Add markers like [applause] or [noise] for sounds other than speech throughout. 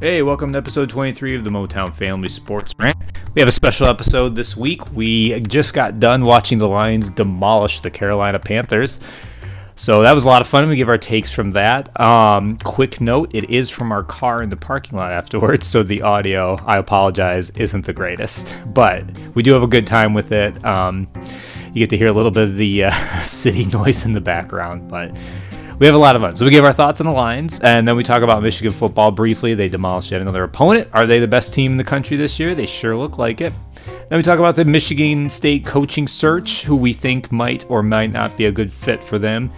Hey, welcome to episode 23 of the Motown Family Sports Rant. We have a special episode this week. We just got done watching the Lions demolish the Carolina Panthers. So that was a lot of fun. We give our takes from that. Um, quick note it is from our car in the parking lot afterwards, so the audio, I apologize, isn't the greatest. But we do have a good time with it. Um, you get to hear a little bit of the uh, [laughs] city [laughs] noise in the background, but we have a lot of fun. So we give our thoughts on the Lions, and then we talk about Michigan football briefly. They demolished yet another opponent. Are they the best team in the country this year? They sure look like it. Then we talk about the Michigan State coaching search, who we think might or might not be a good fit for them.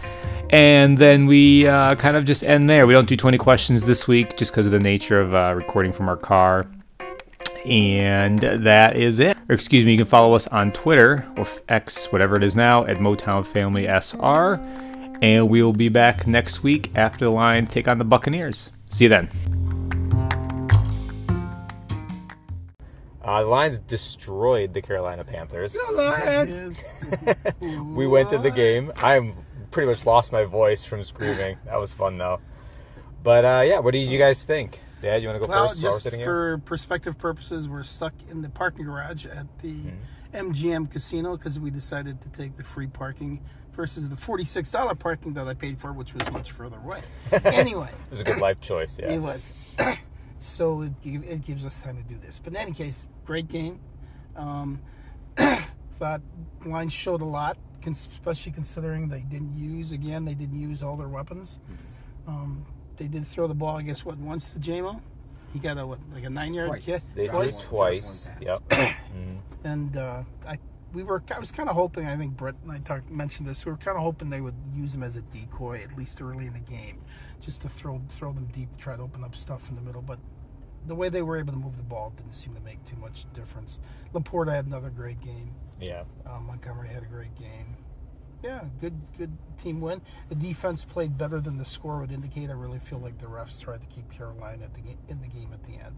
And then we uh, kind of just end there. We don't do 20 questions this week just because of the nature of uh, recording from our car. And that is it. Or excuse me, you can follow us on Twitter or X, whatever it is now, at Motown Family SR. And we will be back next week after the Lions take on the Buccaneers. See you then. Uh, the Lions destroyed the Carolina Panthers. [laughs] we went to the game. I'm pretty much lost my voice from screaming. That was fun though. But uh, yeah, what do you guys think? Dad, you want to go Well, first? while we're just sitting here? for perspective purposes, we're stuck in the parking garage at the MGM casino because we decided to take the free parking versus the forty-six dollar parking that I paid for, which was much further away. [laughs] anyway, It was a good life choice. Yeah. it was. [clears throat] so it, give, it gives us time to do this. But in any case, great game. Um, [clears throat] thought Lions showed a lot, especially considering they didn't use again. They didn't use all their weapons. Um, they did throw the ball. I guess what once to JMO. He got a what like a nine yard Twice. kick They threw twice. twice. Yep. [clears throat] Mhm. and uh, I we were I was kind of hoping I think Brett and I talked mentioned this we were kind of hoping they would use him as a decoy at least early in the game just to throw throw them deep try to open up stuff in the middle but the way they were able to move the ball didn't seem to make too much difference. Laporta had another great game. Yeah. uh, Montgomery had a great game. Yeah good good team win. The defense played better than the score would indicate. I really feel like the refs tried to keep Carolina at the in the game at the end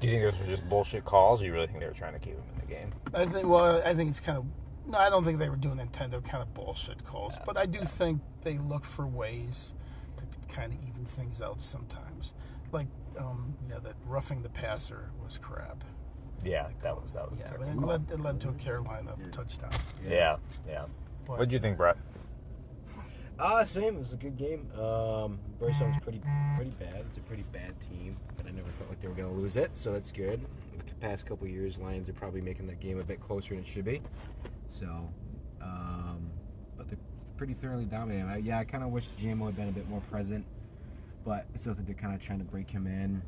Do you think those were just bullshit calls, or you really think they were trying to keep him in the game? I think. Well, I think it's kind of. No, I don't think they were doing Nintendo kind of bullshit calls. But I do think they look for ways to kind of even things out sometimes. Like, um, yeah, that roughing the passer was crap. Yeah, that was that was. Yeah, but it led, it led to a Carolina touchdown. Yeah, yeah. But, What did you think, Brett? Ah, same. It was a good game. Um, Bryce pretty, pretty bad. It's a pretty bad team, but I never felt like they were going to lose it, so that's good. The past couple years, Lions are probably making that game a bit closer than it should be. So, um, but they're pretty thoroughly dominating. I, yeah, I kind of wish JMO had been a bit more present, but I still think they're kind of trying to break him in.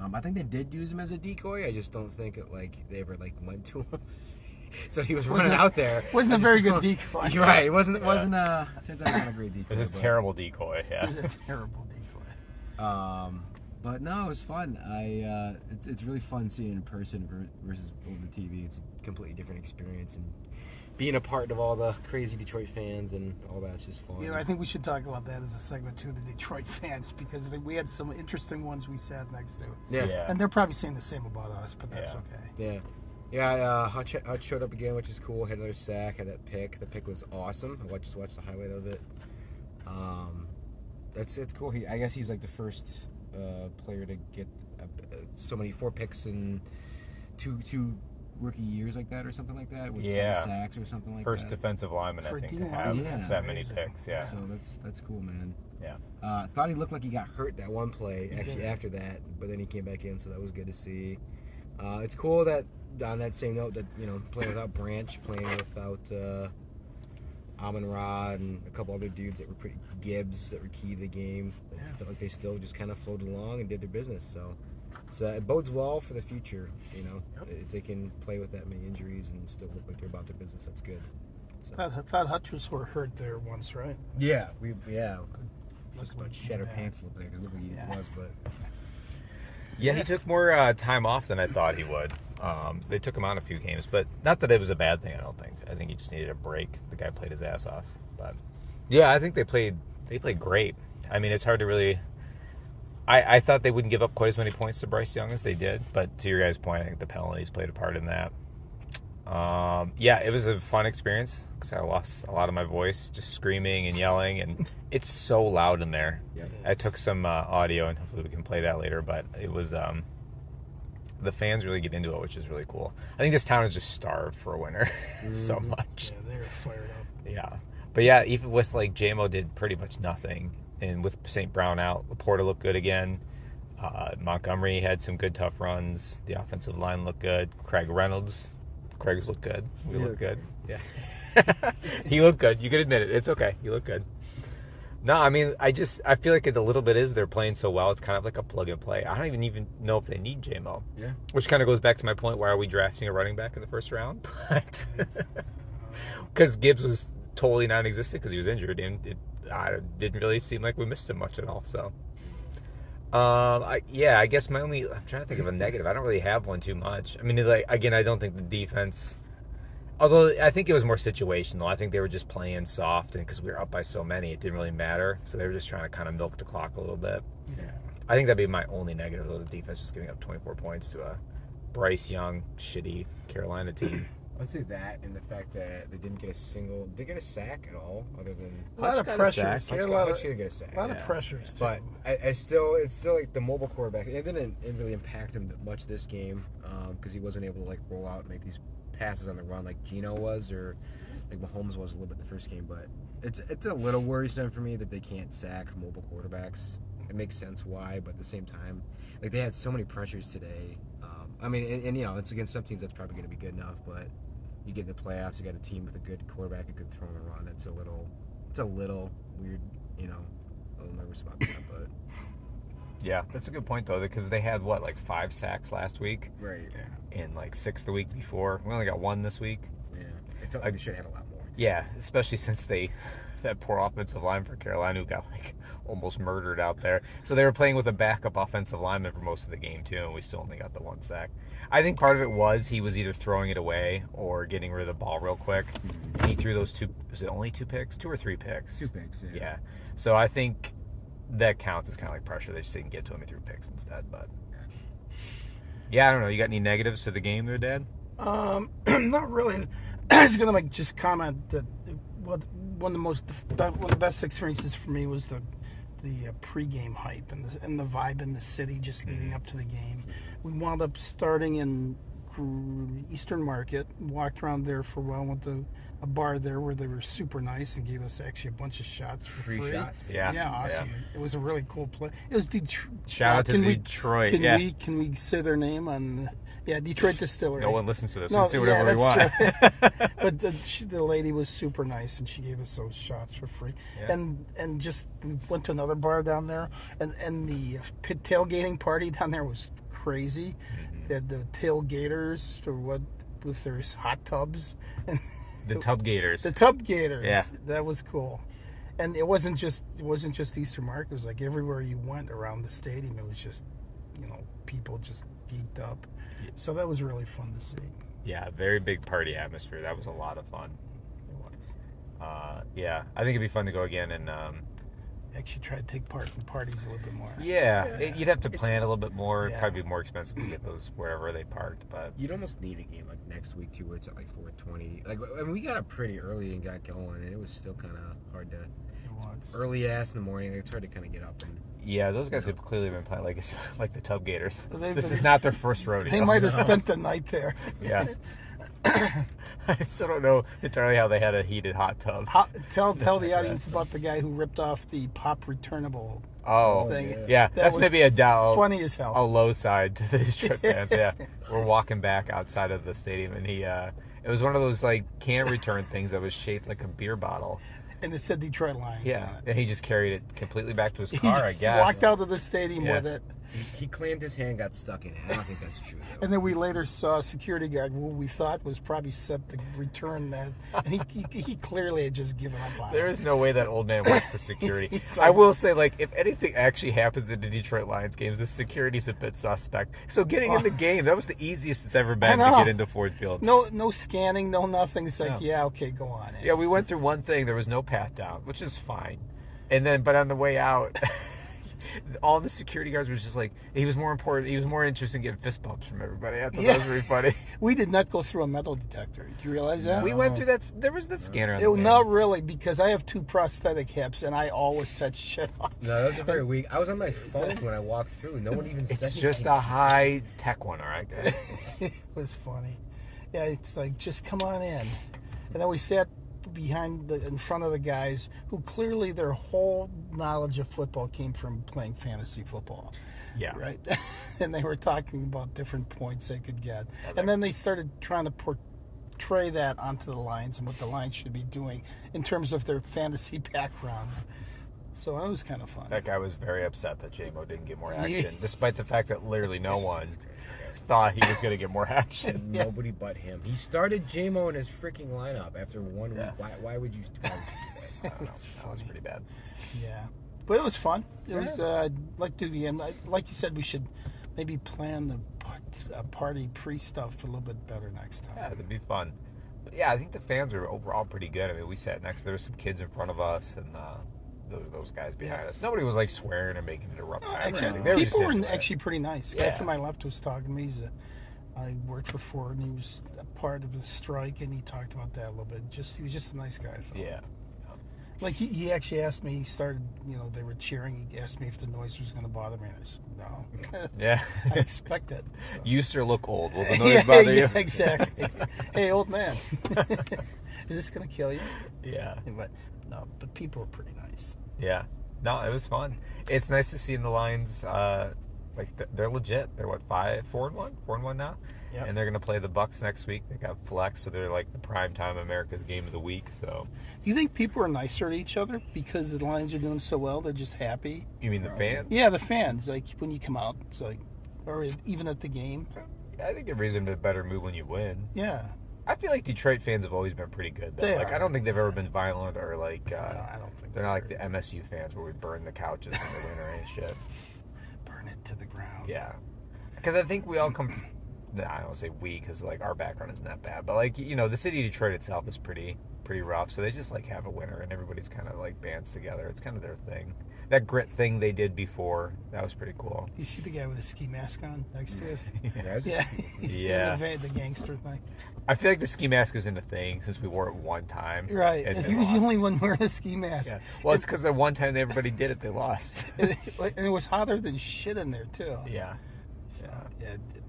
Um, I think they did use him as a decoy. I just don't think it like they ever like went to him. [laughs] so he was running Wasn't- out there. [laughs] wasn't I a just very good decoy. You're [laughs] right. It wasn't. It Yeah. wasn't a. Turns out not a great decoy. It was a terrible decoy. Yeah. It was a terrible decoy. Um, but no, it was fun. I uh, it's it's really fun seeing in person versus over the TV. It's a completely different experience, and being a part of all the crazy Detroit fans and all that's just fun. You know, I think we should talk about that as a segment too, the Detroit [laughs] fans, because we had some interesting ones we sat next to. yeah, Yeah. And they're probably saying the same about us, but that's Yeah. okay. yeah, yeah. Uh, Hutch, Hutch showed up again, which is cool. Had another sack. Had that pick. The pick was awesome. I watched watched the highlight of it. Um, that's it's cool. He, I guess he's like the first uh, player to get uh, so many four picks in two two rookie years like that, or something like that. With 10 Yeah. sacks or something like First that. defensive lineman, I think, to D-line, have yeah. that many Amazing. picks. Yeah. So that's that's cool, man. Yeah. Uh, thought he looked like he got hurt that one play. He Actually, did. after that, but then he came back in, so that was good to see. Uh, it's cool that on that same note that you know playing without Branch, playing without uh, Amon Ra and a couple other dudes that were pretty Gibbs that were key to the game. It Yeah. felt like they still just kind of floated along and did their business. So it's, uh, it bodes well for the future. You know, Yep. if they can play with that many injuries and still look like they're about their business, that's good. So. I thought, I thought Hutch was hurt there once, right? Yeah, we yeah. Just Looked about like shed our pants a little bit. 'cause It looked like he Yeah. was, but [laughs] Yeah, he took more uh, time off than I thought he would. Um, they took him on a few games, but not that it was a bad thing. I don't think. I think he just needed a break. The guy played his ass off. But yeah, I think they played. They played great. I mean, it's hard to really. I, I thought they wouldn't give up quite as many points to Bryce Young as they did, but to your guys' point, I think the penalties played a part in that. Um, yeah, it was a fun experience because I lost a lot of my voice just screaming and yelling, and [laughs] it's so loud in there. Yeah. I took some uh, audio, and hopefully we can play that later. But it was um, the fans really get into it, which is really cool. I think this town is just starved for a winner [laughs] so much. Yeah, they were fired up. Yeah, but yeah, even with like JMO did pretty much nothing, and with St. Brown out, Laporta looked good again. Uh, Montgomery had some good tough runs. The offensive line looked good. Craig Reynolds, Craig's looked good. We looked good. Yeah, [laughs] he looked good. You can admit it. It's okay. You look good. No, I mean, I just I feel like it a little bit is they're playing so well. It's kind of like a plug and play. I don't even even know if they need JMO. Yeah. Which kind of goes back to my point. Why are we drafting a running back in the first round? [laughs] But [laughs] because Gibbs was totally non-existent because he was injured, and it I, didn't really seem like we missed him much at all. So, um, I, yeah, I guess my only I'm trying to think of a negative. I don't really have one too much. I mean, it's like again, I don't think the defense. Although I think it was more situational. I think they were just playing soft, and because we were up by so many, it didn't really matter. So they were just trying to kind of milk the clock a little bit. Yeah. I think that'd be my only negative, though. The defense just giving up 24 points to a Bryce Young, shitty Carolina team. [clears throat] I'd say that and the fact that they didn't get a single, did they get a sack at all, other than A lot of got a pressures. sack. They a lot of, didn't get a sack. lot of pressures too. But I, I still, it's still like the mobile quarterback. It didn't, it really impact him much this game um, because he wasn't able to like roll out and make these passes on the run like Gino was or like Mahomes was a little bit the first game. But it's it's a little worrisome for me that they can't sack mobile quarterbacks. It makes sense why, but at the same time, like they had so many pressures today. Um, I mean, and, and you know, it's against some teams that's probably going to be good enough, but you get in the playoffs, you got a team with a good quarterback, a good throw and run. It's a little, it's a little weird, you know. A little nervous about that, but Yeah, that's a good point though, because they had what like five sacks last week right, Yeah. and like six the week before. We only got one this week. yeah. It felt like they should have had a lot more. Yeah, especially since they [laughs] that poor offensive line for Carolina who got like almost murdered out there. So they were playing with a backup offensive lineman for most of the game too, and we still only got the one sack. I think part of it was he was either throwing it away or getting rid of the ball real quick. And he threw those two. Was it only two picks? Two or three picks? Two picks, yeah. Yeah. So I think that counts as kind of like pressure. They just didn't get to him. Threw picks instead. But yeah, I don't know. You got any negatives to the game there, Dad? Um, [clears throat] not really. [clears throat] I was gonna like just comment that what one of the most one of the best experiences for me was the the uh, pregame hype and the and the vibe in the city just leading up to the game. We wound up starting in Eastern Market, walked around there for a while, went to a bar there where they were super nice and gave us actually a bunch of shots for Free free. shots. Yeah. Yeah, awesome. It was a really cool place. It was Detroit. Shout out to can we- Detroit. Can yeah. we can we say their name on? Yeah, Detroit Distillery. No one listens to this. No, we can say whatever yeah, we want. [laughs] but the, she, the lady was super nice, and she gave us those shots for free. Yeah. And and just we went to another bar down there, and and the pit tailgating party down there was crazy. Mm-hmm. They had the tailgaters or what with their hot tubs and [laughs] the Tub Gators. the tub gators. Yeah. that was cool. And it wasn't just it wasn't just Eastern Market. It was like everywhere you went around the stadium, it was just you know people just geeked up. So that was really fun to see. yeah, very big party atmosphere. That was a lot of fun. It was. Uh, yeah, I think it'd be fun to go again. And um, Actually, try to take part in parties a little bit more. yeah, Yeah. it- you'd have to It's- plan a little bit more. It'd Yeah. probably be more expensive to get those wherever they parked. But You'd almost need a game like next week too, where it's at like 4:20. Like I mean, we got up pretty early and got going, and it was still kind of hard to early ass in the morning. It's hard to kind of get up and. yeah, those guys have clearly been playing like [laughs] like the Tub Gators. They've This been- is not their first rodeo. They might have [laughs] spent the night there. Yeah. [laughs] [laughs] I still don't know entirely how they had a heated hot tub. How, tell tell the [laughs] audience about the guy who ripped off the pop returnable Oh, thing. yeah. yeah, That that's maybe a down. Funny as hell. a low side to the [laughs] Detroit fans. Yeah, we're walking back outside of the stadium, and he. uh It was one of those like can return things that was shaped like a beer bottle. And it said Detroit Lions. Yeah, and he just carried it completely back to his car. I guess. walked out of the stadium Yeah. with it. He, he claimed his hand got stuck in it. I don't think that's true though. And then we later saw a security guard who we thought was probably set to return that. And he, he, he clearly had just given up on There it. is no way that old man worked for security. [laughs] He's I will say, like, if anything actually happens in the Detroit Lions games, the security's a bit suspect. So getting in the oh. game, that was the easiest it's ever been to get into Ford Field. No no scanning, no nothing. It's like, No. yeah, okay, go on. Yeah, we went through one thing. There was no pat down, which is fine. And then, but on the way out, [laughs] all the security guards was just like he was more important. He was more interested in getting fist bumps from everybody. I thought Yeah. that was really funny. [laughs] We did not go through a metal detector. Do you realize that? We went through that. There was the scanner. On the It, not really, because I have two prosthetic hips, and I always set shit [laughs] off. No, that was very weak. I was on my phone when I walked through. No one even said It's just a high tech one, all right, guys. [laughs] it was funny. Yeah, it's like just come on in, and then we sat behind the in front of the guys who clearly their whole knowledge of football came from playing fantasy football. Yeah. right? [laughs] and they were talking about different points they could get, and then they started trying to portray that onto the Lions and what the Lions should be doing in terms of their fantasy [laughs] background. So that was kind of fun. That guy was very upset that JMO didn't get more [laughs] action, despite the fact that literally no one thought he was going to get more [laughs] action. [laughs] Yeah. Nobody but him. He started JMO in his freaking lineup after one Yeah. week. Why, why would you? Why would you do that? I don't know. That was pretty bad. Yeah, but it was fun. It was uh, I'd like to do the end. I- Like you said, we should maybe plan the part- uh, party pre stuff a little bit better next time. Yeah, it'd be fun. But yeah, I think the fans were overall pretty good. I mean, we sat next. There were some kids in front of us, and uh, those, those guys behind us. Nobody was like swearing or making it a rough No, actually, anything. They were people were actually pretty nice. Guy Yeah. to my left was talking to me. He's a, I worked for Ford, and he was a part of the strike, and he talked about that a little bit. Just he was just a nice guy. Thought. Yeah. Like he, he actually asked me. He started, you know, they were cheering. He asked me if the noise was going to bother me, and I said no. [laughs] Yeah. [laughs] I expect it. So. you used to look old. Will the [laughs] noise yeah, bother yeah, you? exactly. hey, old man, is this going to kill you? Yeah. But no, but people are pretty nice. Yeah. No, it was fun. It's nice to see in the Lions. Uh, like th- they're legit. They're what five, four and one, four and one now, Yep. and they're gonna play the Bucks next week. They got flex, so they're like the prime time America's game of the week. So Do You think people are nicer to each other because the Lions are doing so well? They're just happy. you mean the fans? Yeah, the fans. Like when you come out, it's like, or even at the game. I think everybody's in a better mood when you win. Yeah. I feel like Detroit fans have always been pretty good. Though. They like are. I don't think they've ever been violent or like. Uh, I don't think they're not like the MSU fans where we burn the couches when they [laughs] win or any shit. burn it to the ground. Yeah, because I think we all come. Nah, I don't say we because like our background isn't that bad, but like you know the city of Detroit itself is pretty pretty rough. So they just like have a winner and everybody's kind of like bands together. It's kind of their thing. That grit thing they did before that was pretty cool. You see the guy with the ski mask on next to us? Guys? [laughs] Yeah, [laughs] he's Yeah. doing the, the gangster thing. I feel like the ski mask isn't a thing since we wore it one time. Right, and and he was the only one wearing a ski mask. Yeah. Well, it's because the one time everybody did it, they lost. [laughs] and it was hotter than shit in there too. yeah. So, yeah, it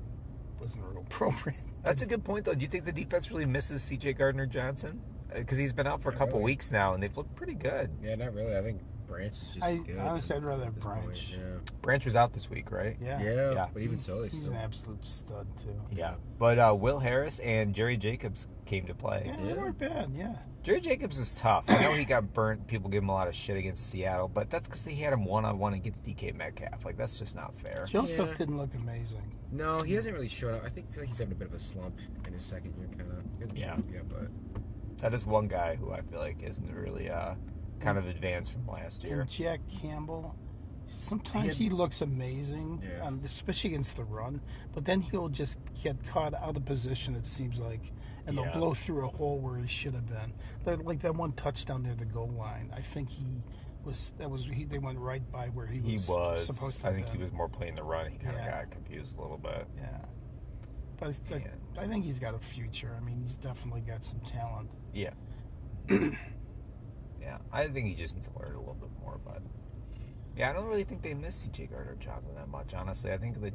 wasn't real appropriate. That's a good point, though. Do you think the defense really misses C.J. Gardner Johnson? Because uh, he's been out for a couple really. weeks now, and they've looked pretty good. Yeah, not really. I think Branch is just I- as good. honestly, I'd rather at this Branch. point, Yeah. Branch was out this week, right? Yeah, yeah. Yeah. But even so, they he's still. an absolute stud too. Yeah. But uh, Will Harris and Jerry Jacobs came to play. Yeah, they weren't bad. Yeah, Jerry Jacobs is tough. I know he got burnt. People give him a lot of shit against Seattle, but that's because they had him one on one against DK Metcalf. Like that's just not fair. Joseph Yeah. didn't look amazing. No, he hasn't really shown up. I think feel like he's having a bit of a slump in his second year, kind of. Yeah. Yeah. shown up yet, but That is one guy who I feel like isn't really uh, kind of advanced from last year. And Jack Campbell, sometimes He he, looks amazing, Yeah. um, especially against the run. But then he'll just get caught out of position. It seems like, and Yeah. they'll blow through a hole where he should have been. Like- Like that one touchdown near the goal line. I think he was. That was. He, they went right by where he He was, was. supposed to. I have think he was more playing the run. He kind of got confused a little bit. Yeah. But I, think, Yeah. I think he's got a future. I mean, he's definitely got some talent. Yeah. [clears throat] yeah. I think he just needs to learn a little bit more, but yeah, I don't really think they miss CJ Gardner Johnson that much, honestly. I think that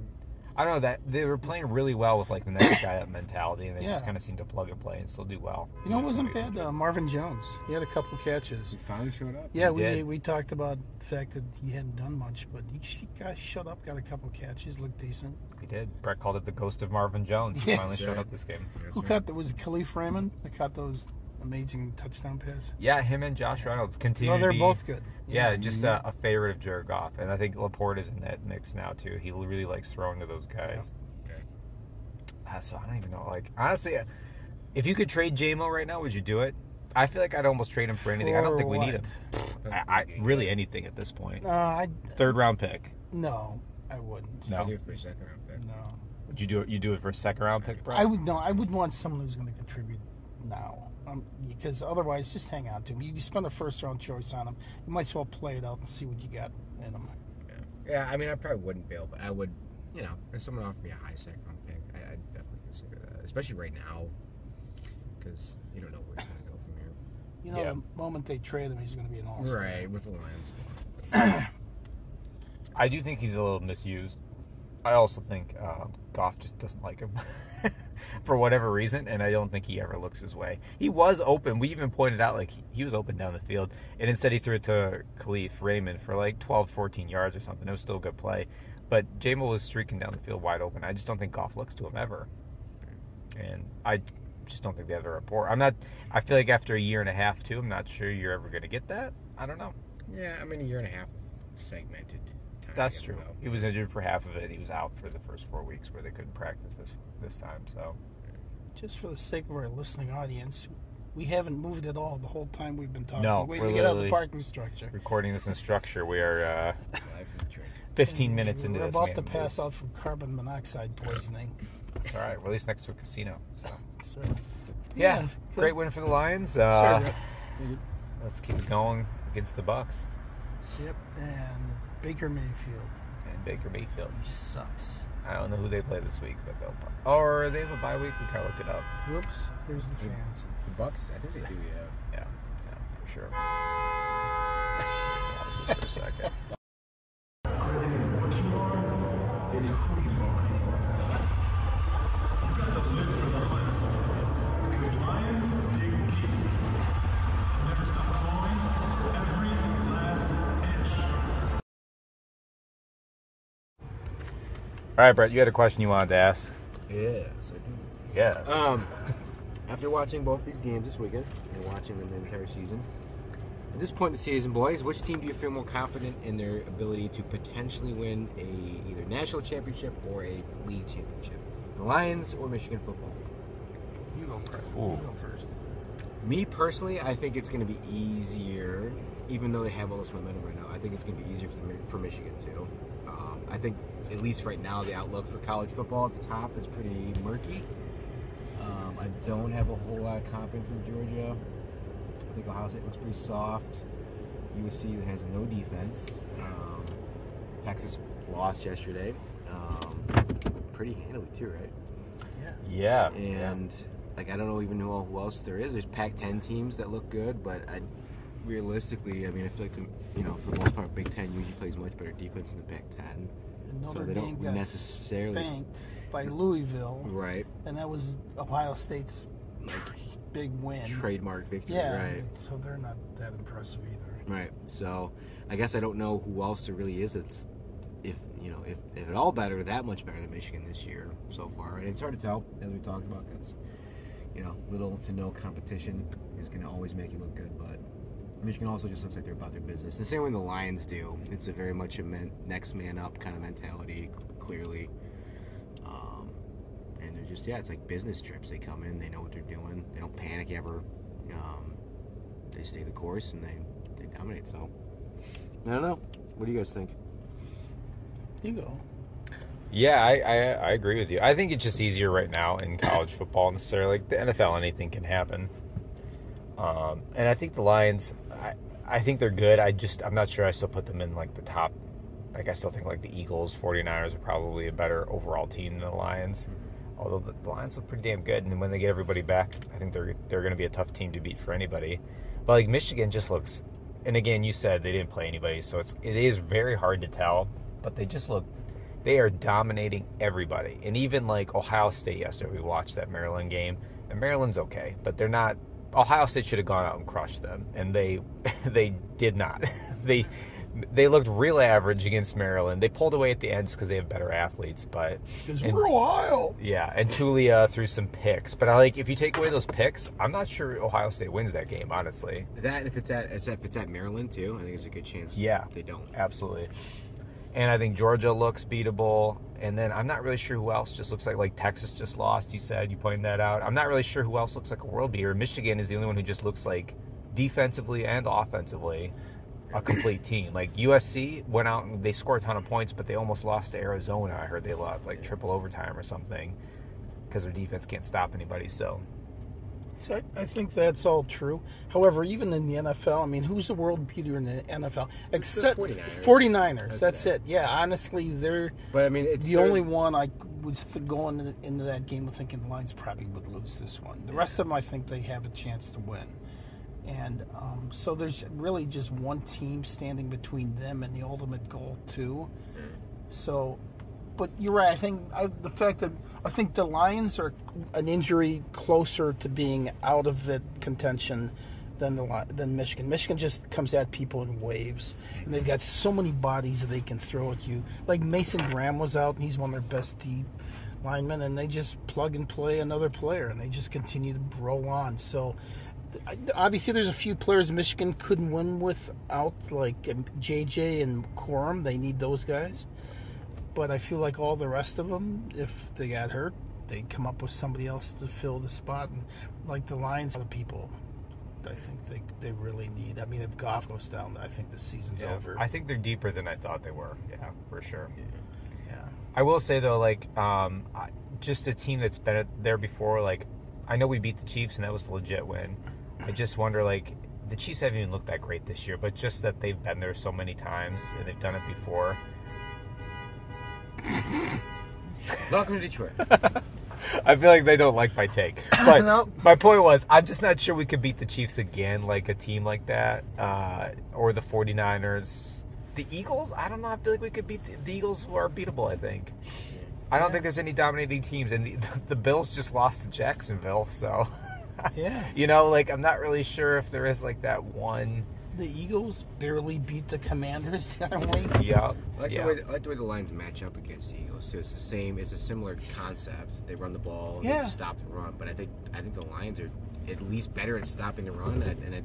I don't know that they were playing really well with like the next guy up mentality, and they just kind of seemed to plug and play and still do well. You know, it wasn't bad. Uh, Marvin Jones. He had a couple catches. he finally showed up. Yeah, He we did. we talked about the fact that he hadn't done much, but he, he got shut up, got a couple catches, looked decent. He did. Brett called it the ghost of Marvin Jones. He [laughs] Yeah. finally showed right. up this game. That's Who right. caught that? Was it Kalif Raymond that caught those amazing touchdown pass. Yeah, him and Josh Reynolds continue. Oh, they're to be, both good. Yeah, just a, a favorite of Jared Goff, and I think Laporta is in that mix now too. He really likes throwing to those guys. Yeah. Uh, so I don't even know. Like honestly, uh, if you could trade JMO right now, would you do it? I feel like I'd almost trade him for anything. I don't For think we need him. I, I really anything at this point. Uh, I Third round pick. no, I wouldn't. No. I do it for a second round pick. No, Would you do it? You do it for a second round pick, bro? I would no. I would want someone who's going to contribute now, um, because otherwise, just hang on to him. You, you spend a first round choice on him, you might as well play it out and see what you got in him. Yeah, I mean, I probably wouldn't bail, but I would, you know, if someone offered me a high second round pick, I, I'd definitely consider that, especially right now, because you don't know where he's gonna go from here. You know, Yeah. the moment they trade him, he's going to be an all star. Right with the Lions. [coughs] I do think he's a little misused. I also think uh, Goff just doesn't like him [laughs] [laughs] for whatever reason, and I don't think he ever looks his way. He was open. We even pointed out like he, was open down the field, and instead he threw it to Kalif Raymond for like 12, 14 yards or something. It was still a good play, but Jamal was streaking down the field wide open. I just don't think Goff looks to him ever, and I just don't think they have the rapport. I'm not. I feel like after a year and a half too, I'm not sure you're ever going to get that. I don't know. Yeah, I mean, a year and a half segmented. That's true. though. He was injured for half of it. He was out for the first four weeks where they couldn't practice this this time. So Just for the sake of our listening audience, we haven't moved at all the whole time we've been talking. No, Wait we're to get out of the parking structure. recording this in structure, we are uh, Live from Detroit. 15 minutes into this. We're this. about man. to pass out from carbon monoxide poisoning. It's all right. We're at least next to a casino. So So, yeah, good. great win for the Lions. Uh, Sure. let's keep it going against the Bucks Yep. And Baker Mayfield. and Baker Mayfield. He sucks. I don't know who they play this week, but they'll. Or they have a bye week. We kind of looked it up. Whoops. There's the fans. The Bucks, I think they do. Yeah. Yeah, yeah, for sure. Pause this for a second. All right, Brett, you had a question you wanted to ask. Yes, I do. Yes. Um, after watching both these games this weekend and watching them the entire season, at this point in the season, boys, which team do you feel more confident in their ability to potentially win a either national championship or a league championship? The Lions or Michigan football? You go first. Ooh. You go first. Me personally, I think it's going to be easier, even though they have all this momentum right now. I think it's going to be easier for, the, for Michigan too. I think at least right now, the outlook for college football at the top is pretty murky. Um, I don't have a whole lot of confidence in Georgia. I think Ohio State looks pretty soft. USC has no defense. Um, Texas lost yesterday, um, pretty handily too, right? Yeah. yeah. and like I don't know even know who else there is. There's Pac-10 teams that look good, but I realistically, I mean, I feel like the, you know for the most part, Big Ten usually plays much better defense than the Pac-10. And So they don't necessarily- spanked by Louisville, Right, and that was Ohio State's like big win. trademark victory. yeah. Right, So they're not that impressive either. right. So I guess I don't know who else there really is that's if you know if, if at all better, that much better than Michigan this year so far. And it's hard to tell as we talked about because you know little to no competition is going to always make you look good, but. Michigan also just looks like they're about their business. The same way the Lions do. It's a very much a men, next man up kind of mentality, clearly. Um, and they're just yeah, it's like business trips. They come in, they know what they're doing. They don't panic ever. Um, they stay the course and they they dominate. So I don't know. What do you guys think? You go. Yeah, I, I I agree with you. I think it's just easier right now in college football necessarily. Like the NFL, anything can happen. Um, and I think the Lions, I, I think they're good. I just I'm not sure I still put them in like the top. Like I still think like the Eagles, 49ers are probably a better overall team than the Lions. Mm-hmm. Although the, the Lions look pretty damn good, and when they get everybody back, I think they're they're going to be a tough team to beat for anybody. But like Michigan just looks, and again, you said they didn't play anybody, so it's it is very hard to tell. But they just look they are dominating everybody. And even like Ohio State yesterday, we watched that Maryland game, and Maryland's okay, but they're not. Ohio State should have gone out and crushed them, and they [laughs] they did not. [laughs] they they looked real average against Maryland. They pulled away at the end because they have better athletes, but Because we're Ohio. yeah, and Tulia threw some picks. But I like if you take away those picks, I'm not sure Ohio State wins that game. Honestly, That if it's at if it's at Maryland too, I think there's a good chance. Yeah. they don't. absolutely. And I think Georgia looks beatable. And then I'm not really sure who else just looks like like Texas just lost. You said you pointed that out. I'm not really sure who else looks like a world beater. Michigan is the only one who just looks like defensively and offensively a complete team. Like USC went out and they scored a ton of points, but they almost lost to Arizona. I heard they lost like triple overtime or something because their defense can't stop anybody. So So I, I think that's all true. However, even in the NFL, I mean, who's the world beater in the NFL? Except 49ers. 49ers. I'd That's say. it. Yeah, honestly, they're But I mean, it's the only one I was going in- into that game thinking the Lions probably would lose this one. The rest of them, I think they have a chance to win. And um, so there's really just one team standing between them and the ultimate goal, too. So, but you're right. I think I, the fact that I think the Lions are an injury closer to being out of the contention than the than Michigan. Michigan just comes at people in waves, and they've got so many bodies that they can throw at you. Like Mason Graham was out, and he's one of their best deep linemen, and they just plug and play another player, and they just continue to roll on. So. Obviously, there's a few players Michigan couldn't win without, like JJ and Corum. They need those guys but I feel like all the rest of them, if they got hurt, they'd come up with somebody else to fill the spot. And like the Lions, the people, I think they they really need. I mean, if Goff goes down, I think the season's Yeah. over. I think they're deeper than I thought they were. Yeah, for sure. yeah, I will say though, like, um, just a team that's been there before. Like, I know we beat the Chiefs and that was a legit win. I just wonder, like, the Chiefs haven't even looked that great this year, but just that they've been there so many times and they've done it before. Welcome to Detroit. [laughs] I feel like they don't like my take. [laughs] But No. my point was, I'm just not sure we could beat the Chiefs again, like a team like that, uh, or the 49ers. The Eagles, I don't know. I feel like we could beat the, the Eagles, who are beatable. I think. I don't think there's any dominating teams, and the, the Bills just lost to Jacksonville, so yeah. [laughs] you know, like I'm not really sure if there is like that one. The Eagles barely beat the Commanders the other week. [laughs] Yeah, I like, yeah. the way, I like the way the Lions match up against the Eagles. So it's the same. It's a similar concept. They run the ball. Yeah. They stop the run. But I think I think the Lions are at least better at stopping the run. And, and it,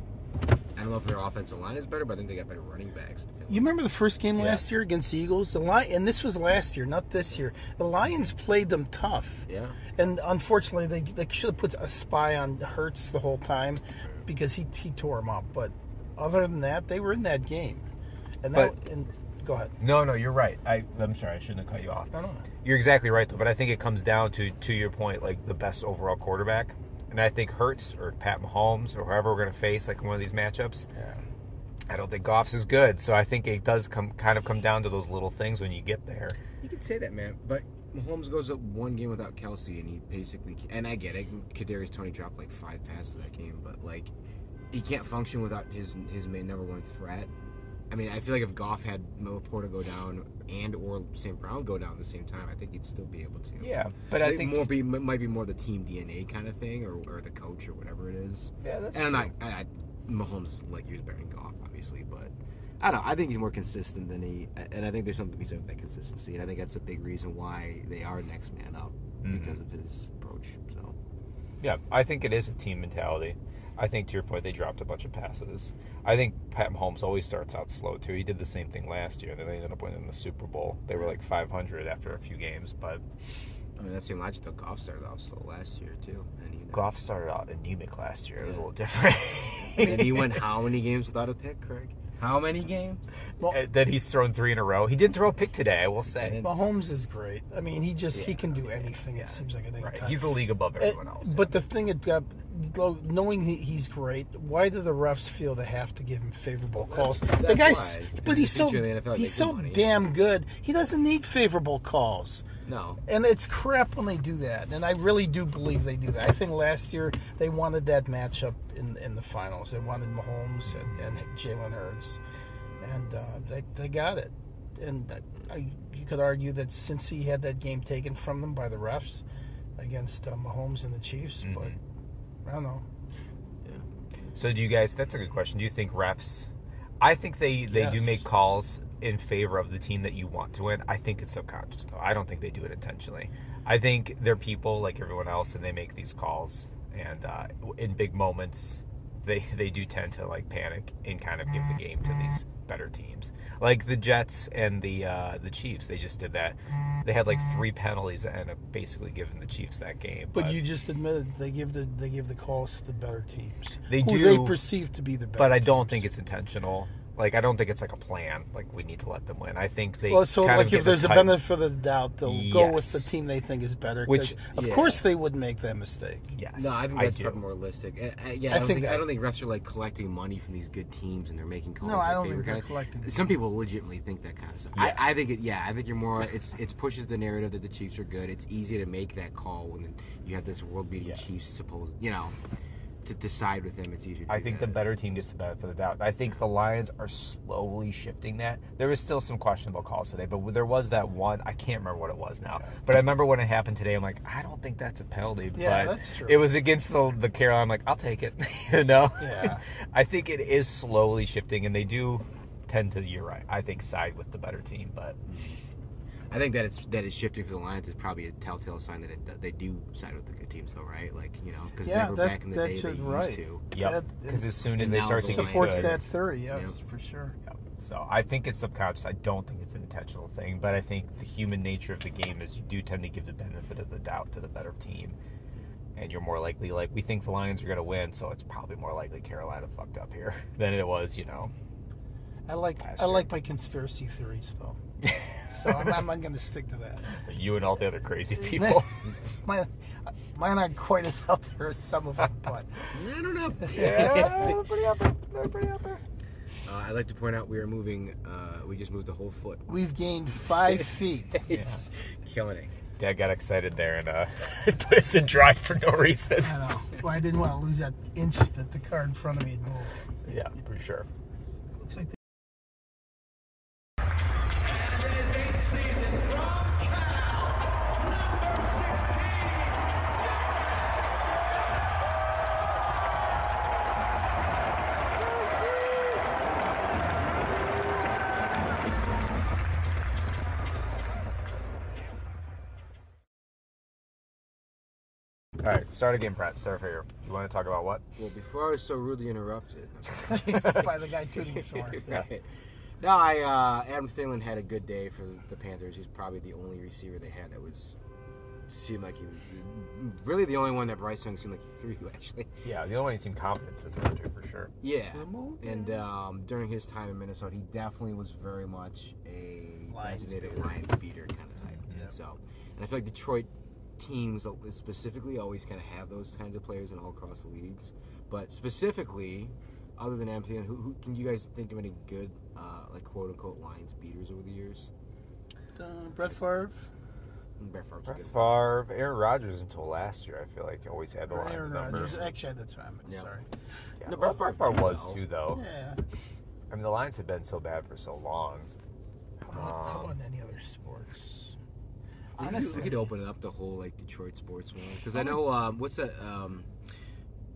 I don't know if their offensive line is better, but I think they got better running backs. You remember the first game Yeah. last year against the Eagles? The Lion, and this was last year, not this year. The Lions played them tough. Yeah. And unfortunately, they, they should have put a spy on Hurts the whole time because he, he tore him up. But other than that, they were in that game. And that, and go ahead. No, no, you're right. I, I'm sorry, I shouldn't have cut you off. No, no, no. You're exactly right, though. But I think it comes down to to your point, like the best overall quarterback. And I think Hurts or Pat Mahomes or whoever we're going to face, like in one of these matchups, Yeah. I don't think Goff's is good. So I think it does come kind of come down to those little things when you get there. You can say that, man. But Mahomes goes up one game without Kelce, and he basically and I get it. Kadarius Toney dropped like five passes that game, but like he can't function without his his main number one threat. I mean, I feel like if Goff had Laporta go down and or St. Brown go down at the same time, I think he'd still be able to. Yeah, but I think more be might be more the team DNA kind of thing, or, or the coach or whatever it is. Yeah, that's and I'm not. I, I, Mahomes like years better than Goff, obviously, but I don't know. I think he's more consistent than he, and I think there's something to be said with that consistency, and I think that's a big reason why they are next man up Mhm. because of his approach. So Yeah, I think it is a team mentality. I think to your point, they dropped a bunch of passes. I think Pat Mahomes always starts out slow too. He did the same thing last year. Then they ended up winning the Super Bowl. They were like 500 after a few games, but I mean, that same logic though. Goff started off slow last year too, and he Goff started out anemic last year. It was a little different. and he went how many games without a pick, Craig? How many games? Well, Uh, that he's thrown three in a row. He did throw a pick today, I will say. Mahomes is great. I mean, he just he can do anything. It seems like at any Right. time. He's a league above everyone else. But the thing that got knowing he's great, why do the refs feel they have to give him favorable calls? the that's guy's, why. but he's so the NFL he's so money. damn good. He doesn't need favorable calls. No. And it's crap when they do that. And I really do believe they do that. I think last year they wanted that matchup in in the finals. They wanted Mahomes and, and Jalen Hurts, and uh, they they got it. And I, you could argue that since he had that game taken from them by the refs against uh, Mahomes and the Chiefs, but Mm-hmm. I don't know. So do you guys? That's a good question. Do you think refs? I think they they do make calls in favor of the team that you want to win. I think it's subconscious though. I don't think they do it intentionally. I think they're people like everyone else, and they make these calls. And uh, in big moments, they they do tend to like panic and kind of give the game to these better teams, like the Jets and the uh, the Chiefs. They just did that. They had like three penalties that ended up basically giving the Chiefs that game. But you just admitted they give the they give the calls to the better teams. They do, They perceive to be the better. but I don't teams. think it's intentional. Like I don't think it's like a plan. Like we need to let them win. I think they. Well, so kind of like give if the there's a Titans- benefit of the doubt, they'll go with the team they think is better. Which- of yeah. course they would make that mistake. Yes, No, I think that's do. probably more realistic. Uh, uh, yeah, I I, don't think think, I don't think refs are like collecting money from these good teams and they're making calls. No, in I don't think they're kinda- collecting. Some people legitimately think that kind of stuff. Yes. I, I think it. Yeah, I think you're more. It's it's pushes the narrative that the Chiefs are good. It's easy to make that call when you have this world-beating Yes. Chiefs supposed. You know, to decide with them, it's easier. To I do think the better team gets the benefit of the doubt. I think the Lions are slowly shifting that. There was still some questionable calls today, but there was that one. I can't remember what it was now. But I remember when it happened today. I'm like, I don't think that's a penalty. Yeah, but that's true. It was against the the Carolina. I'm like, I'll take it. [laughs] you know. Yeah. [laughs] I think it is slowly shifting, and they do tend to. You're right. I think side with the better team, but mm. I think that it's that it's shifting for the Lions is probably a telltale sign that it, that they do side with the good teams, though, right? Like you know, because Yeah, never that- back in the that day they should- used right. to. Yeah, Because as soon as they start the to get Supports good, that theory, yes, Yeah. for sure. Yep. So I think it's subconscious. I don't think it's an intentional thing, but I think the human nature of the game is you do tend to give the benefit of the doubt to the better team, and you're more likely like we think the Lions are going to win, so it's probably more likely Carolina fucked up here [laughs] than it was, you know. I like I year. like my conspiracy theories though, so I'm, I'm not going to stick to that. You and all the other crazy [laughs] people. [laughs] mine, mine aren't quite as out there as some of them, but [laughs] I don't know. yeah, they're pretty out there. They're pretty out there. Uh, I'd like to point out we are moving. Uh, we just moved a whole foot. we've gained five feet. It's killing it. Dad got excited there and uh, put us in drive for no reason. I know. Well, I didn't want to lose that inch that the car in front of me had moved. Yeah, for sure. All right, start again, Brett. Start for here. You want to talk about what? Well, before I was so rudely interrupted. [laughs] by the guy tooting his [laughs] horn. Right. No, I uh, Adam Thielen had a good day for the Panthers. He's probably the only receiver they had that was seemed like he was really the only one that Bryce Young seemed like he threw to [laughs] actually. Yeah, the only one he seemed confident to throw to for sure. Yeah, and um, during his time in Minnesota, he definitely was very much a Lions designated beater. Lions beater kind of type. Yeah. So, and I feel like Detroit teams specifically always kind of have those kinds of players in all across the leagues. But specifically, other than Anthony, who, who can you guys think of any good, uh, like quote unquote Lions beaters over the years? Uh, Brett Favre. Brett Favre's Brett good. Favre, Aaron Rodgers until last year, I feel like always had the Lions Aaron number. Rodgers. Actually, that's right. I'm Yeah. sorry. Yeah, No, well, Brett Brett Favre Favre was too, too, though. Yeah. I mean, the Lions had been so bad for so long. How about, how Um, about any other sports? We could- Honestly, we could open it up the whole like Detroit sports one because I know um, what's that? Um,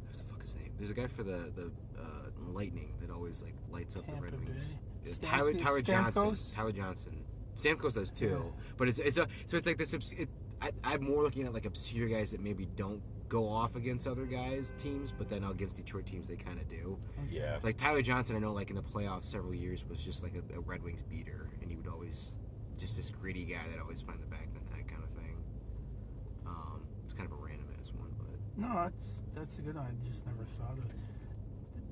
what the fuck is his name? There's a guy for the the uh, Lightning that always like lights up Tampa the Red Wings. Yeah, Stam- Tyler Tyler Johnson. Stamkos? Tyler Johnson. Stamkos does too, but it's it's a so it's like this. It, I, I'm more looking at like obscure guys that maybe don't go off against other guys teams, but then against Detroit teams they kind of do. Yeah. Like Tyler Johnson, I know like in the playoffs several years was just like a, a Red Wings beater, and he would always just this greedy guy that always find the back of the net kind of thing. Um, it's kind of a random ass one, but no, that's that's a good one. I just never thought of it.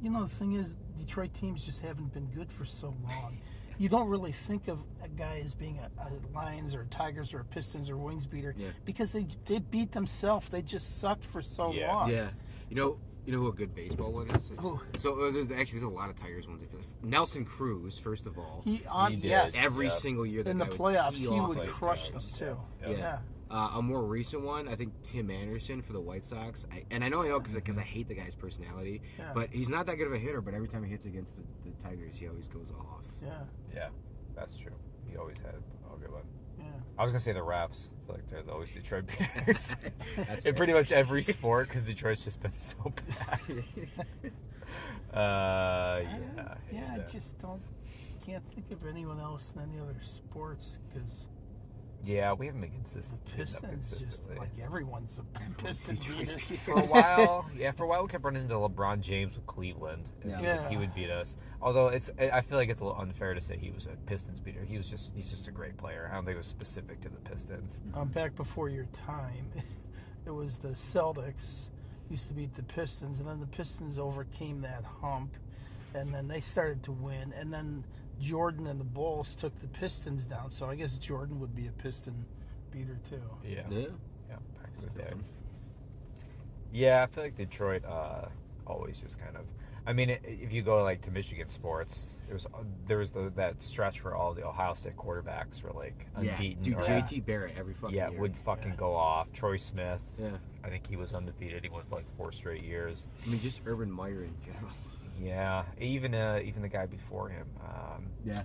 You know, the thing is, Detroit teams just haven't been good for so long. [laughs] You don't really think of a guy as being a, a Lions or a Tigers or a Pistons or Wings beater Yeah. because they they beat themselves. They just sucked for so Yeah. long. yeah, you know. You know who a good baseball one is? Who? So uh, there's, actually, there's a lot of Tigers ones. I feel like. Nelson Cruz, first of all, He on He did. yes every Yeah. single year that in the guy would playoffs he would like crush them too. Yeah. Yeah. Yeah. Uh, a more recent one, I think Tim Anderson for the White Sox. I, and I know I know because I hate the guy's personality, Yeah. but he's not that good of a hitter. But every time he hits against the, the Tigers, he always goes off. Yeah. Yeah, that's true. He always had a good one. Yeah. I was gonna say the refs. I feel like they're always Detroit [laughs] Bears in pretty much every sport because Detroit's just been so [laughs] bad. [laughs] uh, yeah, Uh, yeah, I just don't can't think of anyone else in any other sports because yeah, we haven't been consistent enough Pistons just like everyone's a Piston beater. for a while, yeah, for a while we kept running into LeBron James with Cleveland. and Yeah. he, Yeah. he would beat us. Although it's, I feel like it's a little unfair to say he was a Pistons beater. He was just, he's just a great player. I don't think it was specific to the Pistons. um, back before your time, [laughs] it was the Celtics used to beat the Pistons, and then the Pistons overcame that hump, and then they started to win, and then Jordan and the Bulls took the Pistons down. So I guess Jordan would be a Piston beater too. Yeah. Yeah. Yeah, back in. Yeah, I feel like Detroit uh, always just kind of. I mean, if you go like to Michigan sports, it was there was the, that stretch where all the Ohio State quarterbacks were like unbeaten. Yeah, dude, or- JT Barrett every fucking yeah, year. would fucking Yeah. go off. Troy Smith, yeah. I think he was undefeated. He went for like four straight years. I mean, just Urban Meyer in general. Yeah, even uh, even the guy before him, um, Yeah.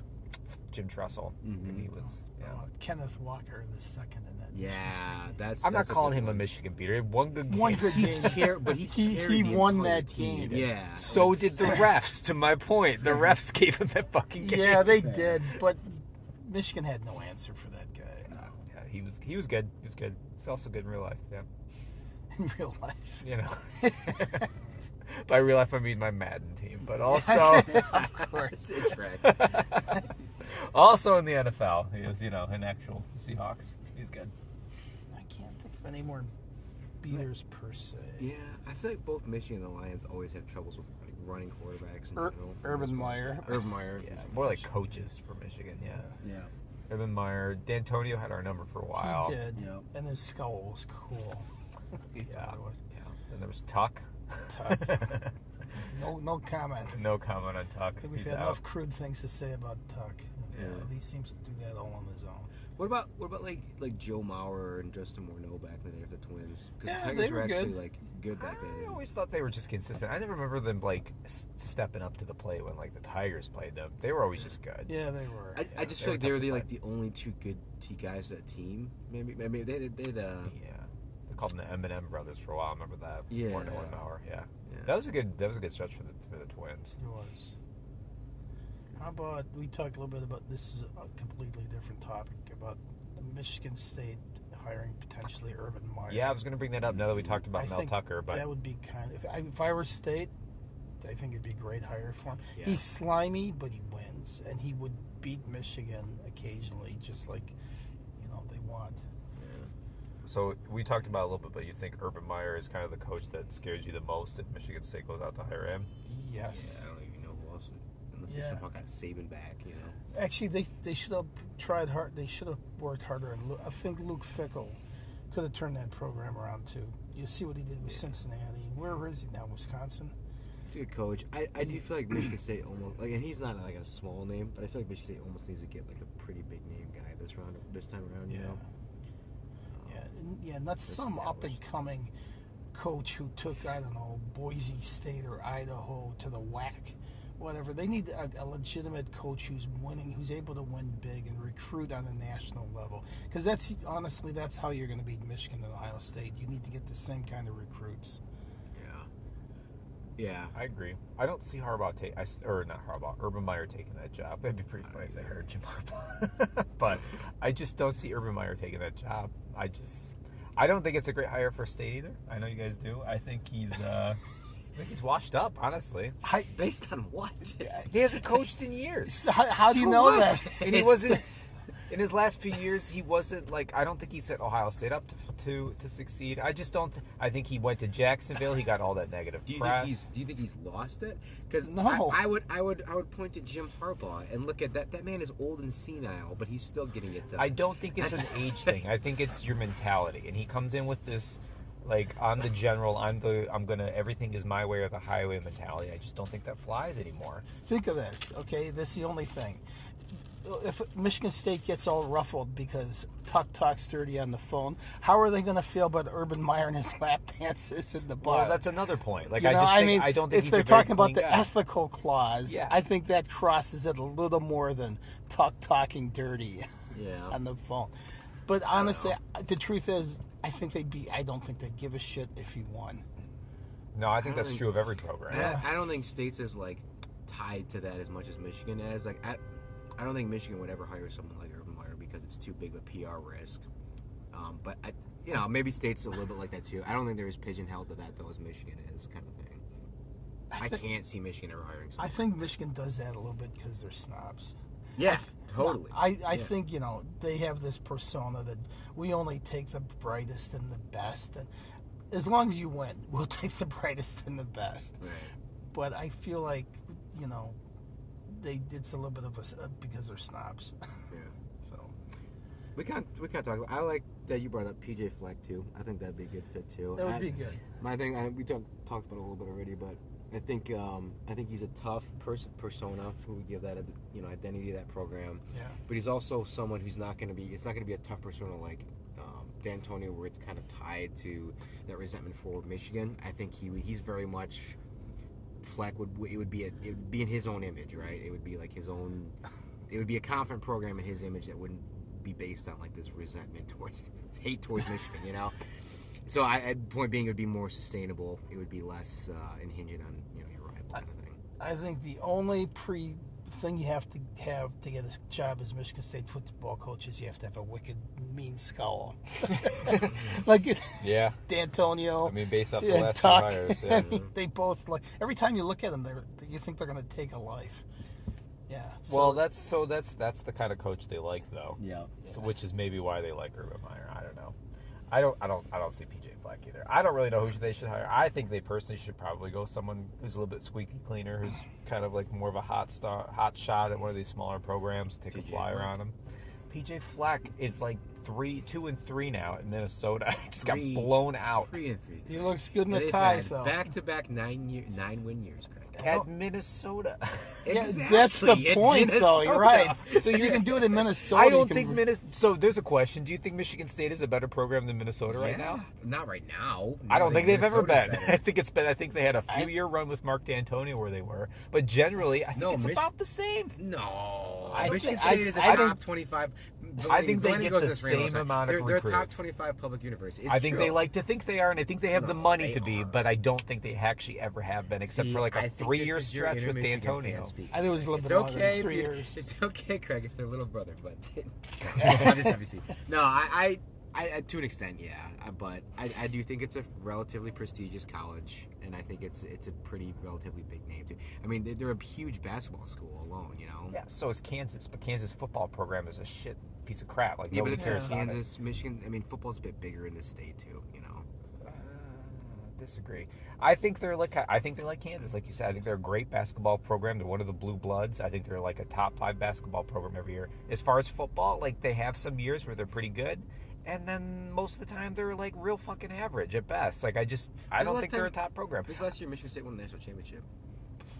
Jim Tressel, Mhm. he was. Yeah. Uh, Kenneth Walker the second in that. Michigan Yeah, that's. I'm not calling good him a. Michigan beater. One good game. one good He game. care- but he [laughs] he, he won entire that team. game. Yeah. So like, did the refs. To my point, the refs [laughs] gave him that fucking game. Yeah, they did, but Michigan had no answer for that guy Yeah, he was he was good. He was good. He's also good in real life. Yeah, [laughs] in real life. you know. [laughs] By real life, I mean my Madden team, but [laughs] also of [laughs] course. it tracks. also in the NFL, he is you know an actual Seahawks. He's good. I can't think of any more beaters per se. Yeah, I feel like both Michigan and the Lions always have troubles with like running quarterbacks in Ur- general. Urban most part. Meyer. Urban Meyer. Yeah, more like coaches for Michigan. Yeah, Yeah. Urban Meyer, Dantonio had our number for a while. He did, Yep. and his skull was cool. Yeah, thought yeah. Then there was Tuck. Tuck. No, no comment. no comment on Tuck. I think we've He's had out. enough crude things to say about Tuck. Yeah. He seems to do that all on his own. What about what about like like Joe Mauer and Justin Morneau back in the day for the Twins? Because Yeah, the Tigers they were, were actually good. like good back then. I always thought they were just consistent. I never remember them like stepping up to the plate when like the Tigers played them. They were always just good. Yeah, they were. I, I just feel like they were the like the only two good T guys that team. Maybe maybe they they would uh Yeah, they called them the M&M brothers for a while. I remember that. Yeah. Morneau and Mauer. Yeah. yeah. that was a good. That was a good stretch for the for the Twins. It was. How about we talk a little bit about this is a completely different topic about Michigan State hiring potentially Urban Meyer. Yeah, I was going to bring that up now that we talked about I Mel think Tucker, but that would be kind of if I, if I were State, I think it'd be a great hire for him. Yeah. He's slimy, but he wins, and he would beat Michigan occasionally, just like you know they want. So we talked about it a little bit. But you think Urban Meyer is kind of the coach that scares you the most if Michigan State goes out to hire him? Yeah, Yes. I don't even know who else. would- Unless they Yeah. somehow got Saban back, you know. Actually, they they should have tried hard. They should have worked harder. And I think Luke Fickell could have turned that program around too. You see what he did with Cincinnati. Where is he now? Wisconsin. He's a good coach. I, I do feel like Michigan State almost like, and he's not like a small name, but I feel like Michigan State almost needs to get like a pretty big name guy this round, this time around. You Yeah. know. Yeah, and, yeah, not some up and coming coach who took I don't know Boise State or Idaho to the whack, whatever. They need a, a legitimate coach who's winning, who's able to win big and recruit on a national level. Because that's honestly that's how you're going to beat Michigan and Ohio State. You need to get the same kind of recruits. Yeah. Yeah. I agree. I don't see Harbaugh take, I s or not Harbaugh, Urban Meyer taking that job. It'd be pretty funny if they hired Jim Harbaugh, [laughs] but I just don't see Urban Meyer taking that job. I just, I don't think it's a great hire for State either. I know you guys do. I think he's, uh, [laughs] I think he's washed up. Honestly, How, Based on what? he hasn't coached in years, how, how do you know what? that? and he wasn't. In his last few years, he wasn't like I don't think he set Ohio State up to to, to succeed. I just don't. Th- I think he went to Jacksonville. He got all that negative Do you press. think he's Do you think he's lost it? Because No. I, I would I would I would point to Jim Harbaugh and look at that. That man is old and senile, but he's still getting it done. I don't think it's an age [laughs] thing. I think it's your mentality. And he comes in with this like I'm the general, I'm the I'm gonna everything is my way or the highway mentality. I just don't think that flies anymore. Think of this, okay? This is the only thing. If Michigan State gets all ruffled because Tuck talks dirty on the phone, how are they going to feel about Urban Meyer and his [laughs] lap dances in the bar? Well, that's another point. Like You I know, just I think mean, I don't think if he's they're a very talking about clean the guy. ethical clause, Yeah. I think that crosses it a little more than Tuck talking dirty [laughs] Yeah. on the phone. But honestly, the truth is, I think they'd be. I don't think they'd give a shit if he won. No, I think I that's don't true of every program. I, I don't think states is like tied to that as much as Michigan is. Like I, I don't think Michigan would ever hire someone like Urban Meyer because it's too big of a PR risk. Um, but I, you know, maybe states a little bit like that too. I don't think they're as pigeonholed to that though as Michigan is, kind of thing. I, thi- can't see Michigan ever hiring I think Michigan does that a little bit because they're snobs. yeah, totally. I, I Yeah. think, you know, they have this persona that we only take the brightest and the best. And as long as you win, [laughs] we'll take the brightest and the best. Right. But I feel like, you know, they it's a little bit of a uh, because they're snobs. Yeah. [laughs] so We can't we can't talk. About, I like that you brought up PJ Fleck too. I think that'd be a good fit too. that would I- be good. My thing, I, we talk, talked about it a little bit already, but I think um, I think he's a tough person persona who would give that you know identity to that program. Yeah. But he's also someone who's not going to be. It's not going to be a tough persona like um, Dantonio, where it's kind of tied to that resentment for Michigan. I think he he's very much. Fleck would it would be a, it would be in his own image, right? It would be like his own. It would be a confident program in his image that wouldn't be based on like this resentment towards hate towards Michigan, you know. So I, point being, it would be more sustainable. It would be less uh, impinging on you know your rival kind of thing. I think the only pre thing you have to have to get a job as Michigan State football coach is you have to have a wicked mean scowl, [laughs] like Yeah. Dantonio. I mean, based off the and last two Tuck. hires, [laughs] yeah. they both like every time you look at them, they're you think they're going to take a life. Yeah. so- well, that's so that's that's the kind of coach they like, though. Yeah. So, which is maybe why they like Urban Meyer. I don't know. I don't. I don't. I don't see PJ Fleck either. I don't really know who they should hire. I think they personally should probably go someone who's a little bit squeaky cleaner, who's kind of like more of a hot star, hot shot at one of these smaller programs. Take a flyer Fleck. on them. PJ Fleck is like three, two and three now at Minnesota. [laughs] Just Three- got blown out Three and three. he looks good in a tie, though. back-to-back nine year, nine win years, Craig. At oh. Minnesota. Yeah, that's the Exactly, in point, though. You're right. So you can do it in Minnesota. I don't can- think Minnesota. So there's a question. Do you think Michigan State is a better program than Minnesota right now? Not right now. I don't think they've ever been. better. [laughs] I think it's been. I think they had a few I- year run with Mark Dantonio where they were, but generally, I think No, it's Mich- about the same. No, I Michigan think- State I- is a I top think- twenty-five. I think they Valenti get the this way all same amount of they're, They're a top recruits. twenty-five public university. It's I think true. they like to think they are, and I think they have the No, money they to be, are. but I don't think they actually ever have been, except See, for like I a think three-year is your stretch inner with Michigan Dantonio. fan. I think it was a little It's bit longer than okay if three you- years. It's okay, Craig, if they're little brother, but I'm [laughs] [laughs] just obviously. No, I, I, I, I- to an extent, yeah, uh, but I, I do think it's a relatively prestigious college, and I think it's it's a pretty relatively big name too. I mean, they- they're a huge basketball school alone, you know. Yeah, so is Kansas, but Kansas football program is a shit piece of crap. Like Yeah, but it's cares about it. Kansas, Michigan. I mean, football's a bit bigger in this state too, you know. Uh, disagree. I think they're like I think they're like Kansas, like you said. I think they're a great basketball program. They're one of the blue bloods. I think they're like a top five basketball program every year. As far as football, like they have some years where they're pretty good, and then most of the time they're like real fucking average at best. Like I just I don't think they're a top program. This last year, Michigan State won the national championship.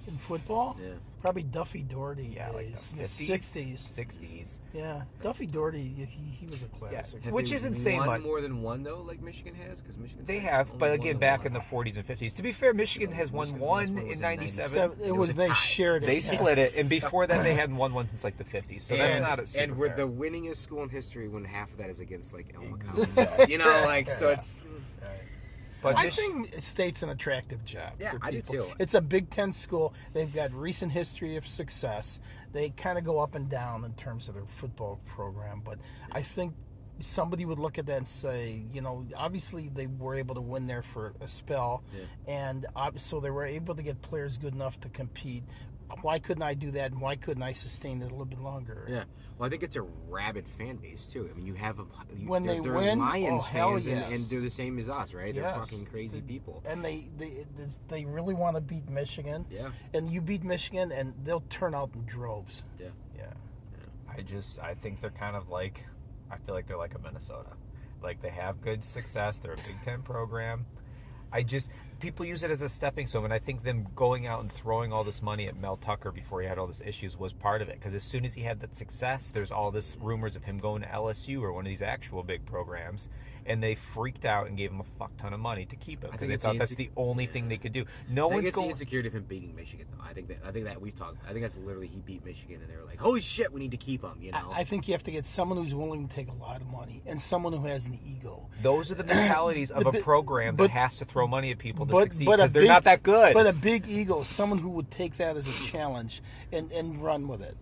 In football. Yeah. Probably Duffy Daugherty Yeah, days, the the 50s, sixties. 60s. Yeah, Duffy Daugherty, he, he was a classic. Have Which isn't saying much. more than one though, like Michigan has, because Michigan. They have, but again, back in the 40s and 50s. To be fair, Michigan has won Michigan's one last one was in in 97. It, It was, was a they tie. shared it. They yes. split it, and before that, they [laughs] hadn't won one since like the 50s. So that's not a super and we're fair. the winningest school in history when half of that is against like Alma College. you know, [laughs] like so it's But I think state's an attractive job. Yeah, for I do people. too. It's a Big Ten school. They've got recent history of success. They kind of go up and down in terms of their football program, but I think somebody would look at that and say, you know, obviously they were able to win there for a spell, and so they were able to get players good enough to compete. Why couldn't I do that, and why couldn't I sustain it a little bit longer? yeah. Well, I think it's a rabid fan base too. I mean, you have a you, When they're, they they're win, oh, Lions oh, hell fans, and, yes. and they're the same as us, right? They're fucking crazy The- people. and they they they really want to beat Michigan. Yeah. And you beat Michigan, and they'll turn out in droves. Yeah. Yeah. I just I think they're kind of like I feel like they're like a Minnesota. Like they have good success. They're a Big Ten program. I just people use it as a stepping stone, and I think them going out and throwing all this money at Mel Tucker before he had all these issues was part of it. Because as soon as he had that success, there's all this rumors of him going to LSU or one of these actual big programs, and they freaked out and gave him a fuck ton of money to keep him because they thought the that's the only thing they could do. No I think one's it's the insecurity of him beating Michigan, though. I think that I think that we've talked. I think that's literally he beat Michigan, and they were like, "Holy shit, we need to keep him." You know. I, I think you have to get someone who's willing to take a lot of money and someone who has an ego. Those are the mentalities [clears throat] of The a program but- that has to throw money at people to But succeed because they're big, not that good. But a big ego, someone who would take that as a challenge and, and run with it.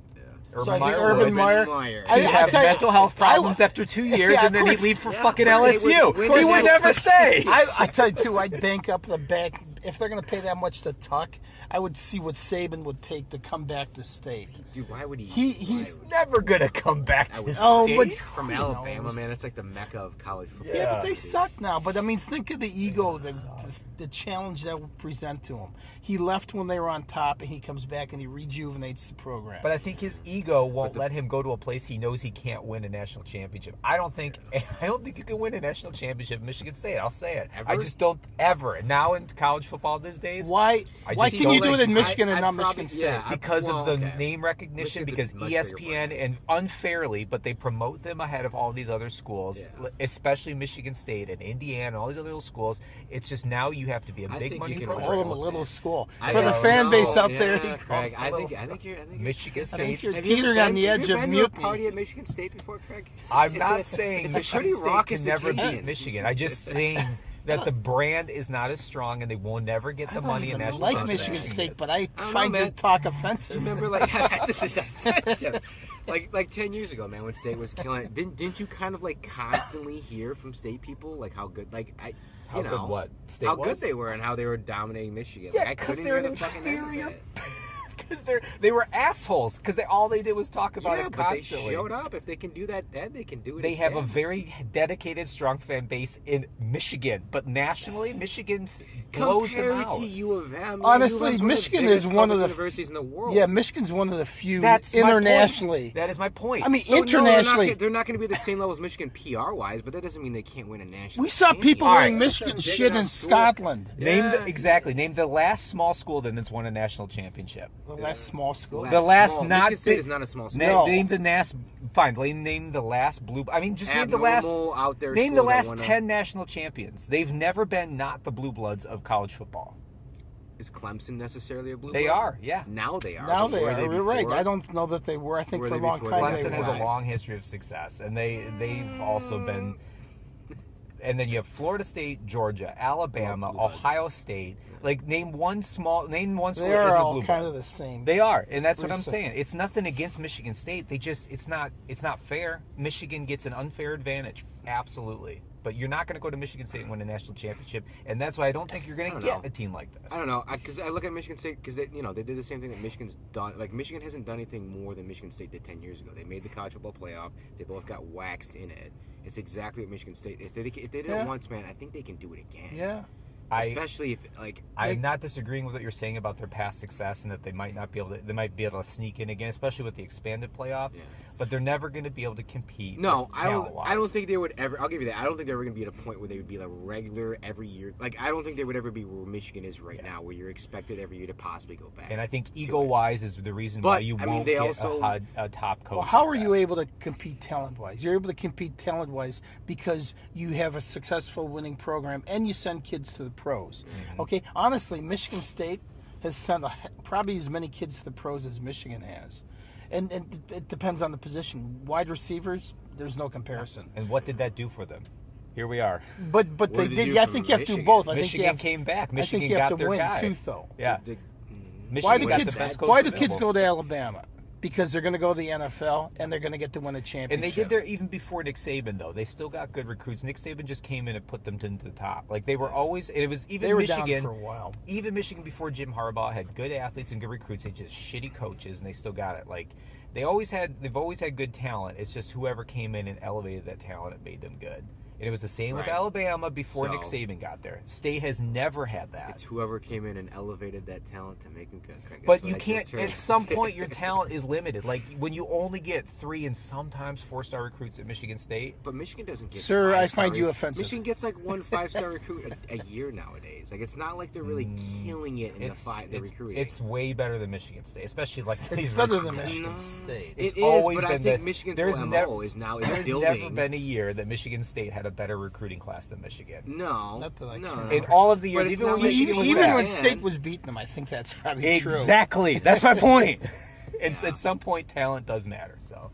Urban so I think Meyer Urban would. Meyer. Meyer. I- He'd I have tell you- mental health I- problems after two [laughs] years, Yeah, and then of he'd leave for Yeah, fucking LSU. would- he would never [laughs] stay. I, I tell you too, I'd bank up the back if they're going to pay that much to Tuck, I would see what Saban would take to come back to state. Dude, why would he? He- he's- would- Never gonna come back to would- Oh, state. but- from Alabama, knows? man. It's like the mecca of college football. Yeah, Yeah. but they suck now. But I mean, think of the ego, the, the the challenge that would present to him. He left when they were on top, and he comes back and he rejuvenates the program. But I think his ego won't the- let him go to a place he knows he can't win a national championship. I don't think [laughs] I don't think you can win a national championship at Michigan State. I'll say it. I just don't ever. Now in college football these days, why? I Why just can you don't do it in Michigan I- and I not probably- Michigan State? yeah, because well, of the okay. name recognition, Michigan's because a much bigger ESPN and unfairly, but they promote them ahead of all these other schools, Yeah. especially Michigan State and Indiana and all these other little schools. It's just now you have to be a I big money you can program. Call him a little school I for the fan know. base out Yeah, there. He Craig, them I a think I think you're. I think Michigan you're, I think State. you're Have you ever teetering on the edge of been to a mutiny. party at Michigan State before, Craig? I'm not saying it's a Michigan pretty State can raucous never occasion. beat Michigan. I just [laughs] saying that the brand is not as strong and they will never get the don't money in national like championship Michigan State, but I I don't know, find your man. talk You offensive. remember, like [laughs] this is [laughs] offensive. Like like ten years ago, man, when State was killing it, didn't didn't you kind of like constantly hear from State people like how good, like I, you How know, good what? State how was? good they were and how they were dominating Michigan. Yeah, like, I 'cause couldn't they're hear an the fucking inferior it. [laughs] because they they were assholes because they all they did was talk about Yeah, it but they constantly. showed up. If they can do that, then they can do it. They have a very dedicated, strong fan base in Michigan, but nationally, Michigan s- blows them out. to U of M. Honestly, U of Michigan one is one of the public universities in the world. Yeah, Michigan's one of the few That's internationally. That is my point. I mean, So, no, internationally, they're not, going to be the same level as Michigan PR wise, but that doesn't mean they can't win a national. we saw people championship. wearing right. Michigan That's a big shit in school. Scotland. name the, exactly name the last small school then that's won a national championship. The last small school. The last small. not Michigan State big- is not a small school. Na- No. Name the last. Fine. Name, name the last blue. I mean, just name the last. Abnormal out there Name the school that last won a- ten national champions. They've never been not the blue bloods of college football. Is Clemson necessarily a blue? They blood? are, yeah. Now they are. Now but they were are. You're right. before? I don't know that they were. I think Were for a they long before time that? they Clemson were. has a long history of success, and they they've also been. And then you have Florida State, Georgia, Alabama, Ohio State. Like name one small, name one school They are isn't all blue kind blood. of the same. They are, and that's what I'm Recent. saying. It's nothing against Michigan State. They just it's not it's not fair. Michigan gets an unfair advantage, absolutely. But you're not going to go to Michigan State and win a national championship, and that's why I don't think you're going to don't get know. a team like this. I don't know because I, look at Michigan State because they you know they did the same thing that Michigan's done. Like Michigan hasn't done anything more than Michigan State did ten years ago. They made the college football playoff. They both got waxed in it. It's exactly what Michigan State. If they if they did Yeah. it once, man, I think they can do it again. Yeah. I Especially if like I'm not disagreeing with what you're saying about their past success and that they might not be able to they might be able to sneak in again, especially with the expanded playoffs. Yeah. But they're never going to be able to compete. No, I don't. I don't think they would ever. I'll give you that. I don't think they were going to be at a point where they would be like regular every year. Like I don't think they would ever be where Michigan is right now, where you're expected every year to possibly go back. And I think ego wise is the reason why you I won't mean, they get also- a, a top coach. Well, how like are that. you able to compete talent wise? You're able to compete talent wise because you have a successful winning program and you send kids to the pros. Mm-hmm. Okay, honestly, Michigan State has sent a, probably as many kids to the pros as Michigan has. And, and it depends on the position. Wide receivers, there's no comparison. And what did that do for them? Here we are. But but What they did they Yeah, I think you have to do both. I think Michigan you have, came back. I Michigan think you got have to their win guy. too, though. Yeah. The- Michigan Why do kids? the best Why do kids go to Alabama? Because they're going to go to the NFL and they're going to get to win a championship. And they did there even before Nick Saban, though. They still got good recruits. Nick Saban just came in and put them to the top. Like they were always. And it was even Michigan. for a while. Even Michigan before Jim Harbaugh had good athletes and good recruits. They just shitty coaches, and they still got it. Like they always had. They've always had good talent. It's just whoever came in and elevated that talent, it made them good. And it was the same with Alabama before Nick Saban got there. State has never had that. It's whoever came in and elevated that talent to make them good. But you I can't. just heard. At some [laughs] point, your talent is limited. Like when you only get three and sometimes four-star recruits at Michigan State. But Michigan doesn't get. Sir, I find you offensive. Michigan gets like one [laughs] five-star recruit a, a year nowadays. Like it's not like they're really killing it in the Mm, It's five, the it's, recruiting. it's way better than Michigan State, especially like It's these better than years. Michigan No. State. It It's always but I been think that- Michigan's there's whole never- is now is There's building. never been a year that Michigan State had a better recruiting class than Michigan. no, Not that I no, can no. remember. In all of the years, it's even not when like- Michigan even was even bad. when. State was beating them, I think that's probably true. Exactly. That's my point. [laughs] It's, At some point, talent does matter. So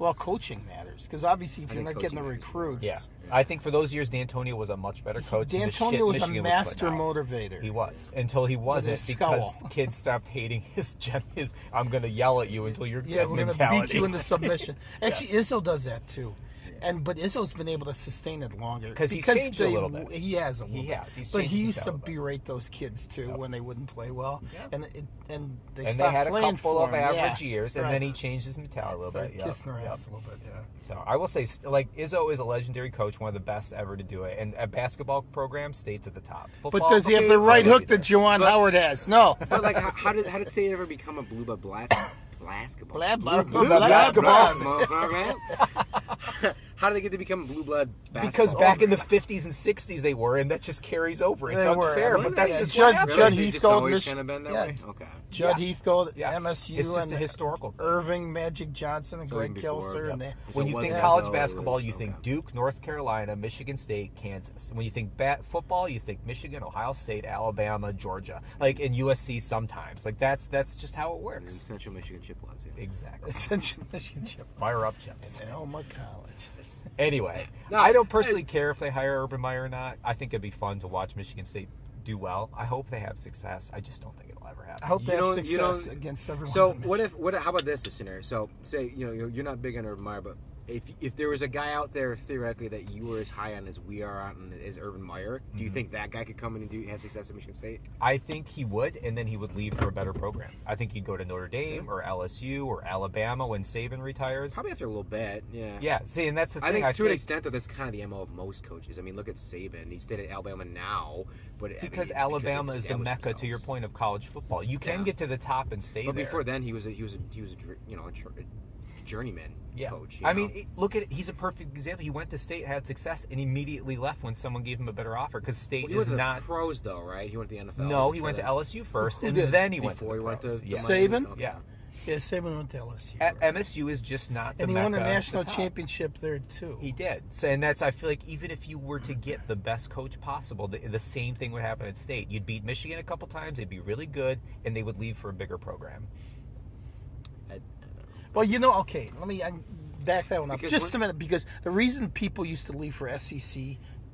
Well, coaching matters because obviously if I you're think not getting the coaching matters. recruits, yeah, I think for those years, Dantonio was a much better coach. than the shit Dantonio was a Michigan master putting out. motivator. He was until he wasn't his because scowl. kids stopped hating his [laughs] gen- his. I'm going to yell at you until you're yeah, we're going to mentality. beat you into submission. [laughs] Actually, Izzo does that too. And but Izzo's been able to sustain it longer 'Cause he's changed a they- little bit. He has a little. He bit. has. He's but he used to style a bit. berate those kids too when they wouldn't play well, Yep. and it, and they and they stopped had a playing couple of him. average yeah. years, and Right. then he changed his mentality a little started bit. Yep. kissing their Yep. ass a little bit. Yeah. So I will say, like Izzo is a legendary coach, one of the best ever to do it, and a basketball program stays at the top. But does he have the right but- hook that Juwan Howard has? No. But like, how, how did how did State ever become a blue blood blast? Basketball. Blah, blah, Blue blah, blood blah, basketball. [laughs] How did they get to become blue blood basketball? Because back in the 50s and 60s they were, and that just carries over. It's They unfair, I mean, but that's yeah, just Judd- what happened. Judd Really? Just always kind of been that yeah. way. Okay. Judd Yeah. Heathcote, Yeah. MSU, It's just and a historical thing. Earvin, Magic Johnson, and Greg even Kelser, yep. and they. When you think college Izzo, basketball, you think okay. Duke, North Carolina, Michigan State, Kansas. When you think bat football, you think Michigan, Ohio State, Alabama, Georgia, like in USC sometimes. Like that's that's just how it And works. Central Michigan Chippewas. Yeah. Exactly. [laughs] Central Michigan Chip. Fire up, chips. And Alma College. Anyway, No, I don't personally care if they hire Urban Meyer or not. I think it'd be fun to watch Michigan State do well. I hope they have success. I just don't think it'll ever happen. I hope You they have you success don't- against everyone. So what if what? How about this scenario? So say you know you're, you're not big on Urban Meyer, but if if there was a guy out there theoretically that you were as high on as we are on as Urban Meyer, do you mm-hmm. think that guy could come in and do have success at Michigan State? I think he would, and then he would leave for a better program. I think he'd go to Notre Dame or LSU or Alabama when Saban retires. Probably after a little bit. Yeah. Yeah, see, and that's the I thing. think I to an extent, though, that's kind of the mo of most coaches. I mean, look at Saban; he stayed at Alabama now, but I mean, because Alabama they've is the mecca to your point of college football. You can Yeah. get to the top and stay But there. before then, he was a, he was a, he was a you know a journeyman yeah. coach. you I know? mean, it- look at it. He's a perfect example. He went to state, had success, and immediately left when someone gave him a better offer. Because state Well, he went is to the not. pros though, right? He went to the NFL. No, he before went to. LSU first, Who and did? then he went to Before the he went to pros. the Yes. Saban? Okay. Yeah. Yeah, Saban went to LSU. A- right. MSU is just not the and he won a mecca the national championship there too. He did. So, and that's I feel like even if you were to get the best coach possible, the, the same thing would happen at state. You'd beat Michigan a couple times, they'd be really good, and they would leave for a bigger program. I- I don't know. Well, you know, okay, let me I, back that one up Because just a minute because the reason people used to leave for SEC,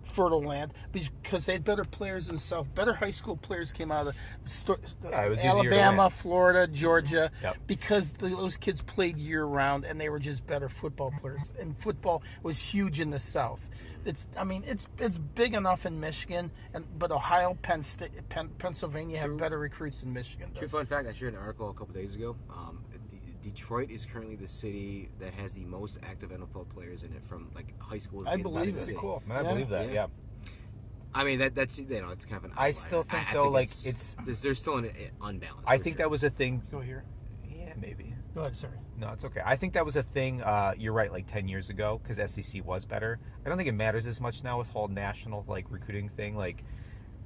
fertile land, because they had better players in the South. Better high school players came out of the sto- Yeah, was Alabama. Florida, Georgia, Yep. because the, those kids played year round and they were just better football players. And football was huge in the South. It's, I mean, it's it's big enough in Michigan, and but Ohio, Penn State, Penn, Pennsylvania have better recruits than Michigan. True Does. fun fact: I shared an article a couple days ago. Um, Detroit is currently the city that has the most active NFL players in it from like high schools. I believe Vatican it. Cool. I Yeah. believe that. Yeah. Yeah. I mean, that that's you know, it's kind of an. I still think, I, though, like, it's, it's- there's, there's still an unbalance. I think sure. that was a thing. Go here. Yeah, maybe. Go ahead. Sorry. No, it's okay. I think that was a thing. Uh, you're right, like ten years ago, because SEC was better. I don't think it matters as much now with whole national like recruiting thing. Like,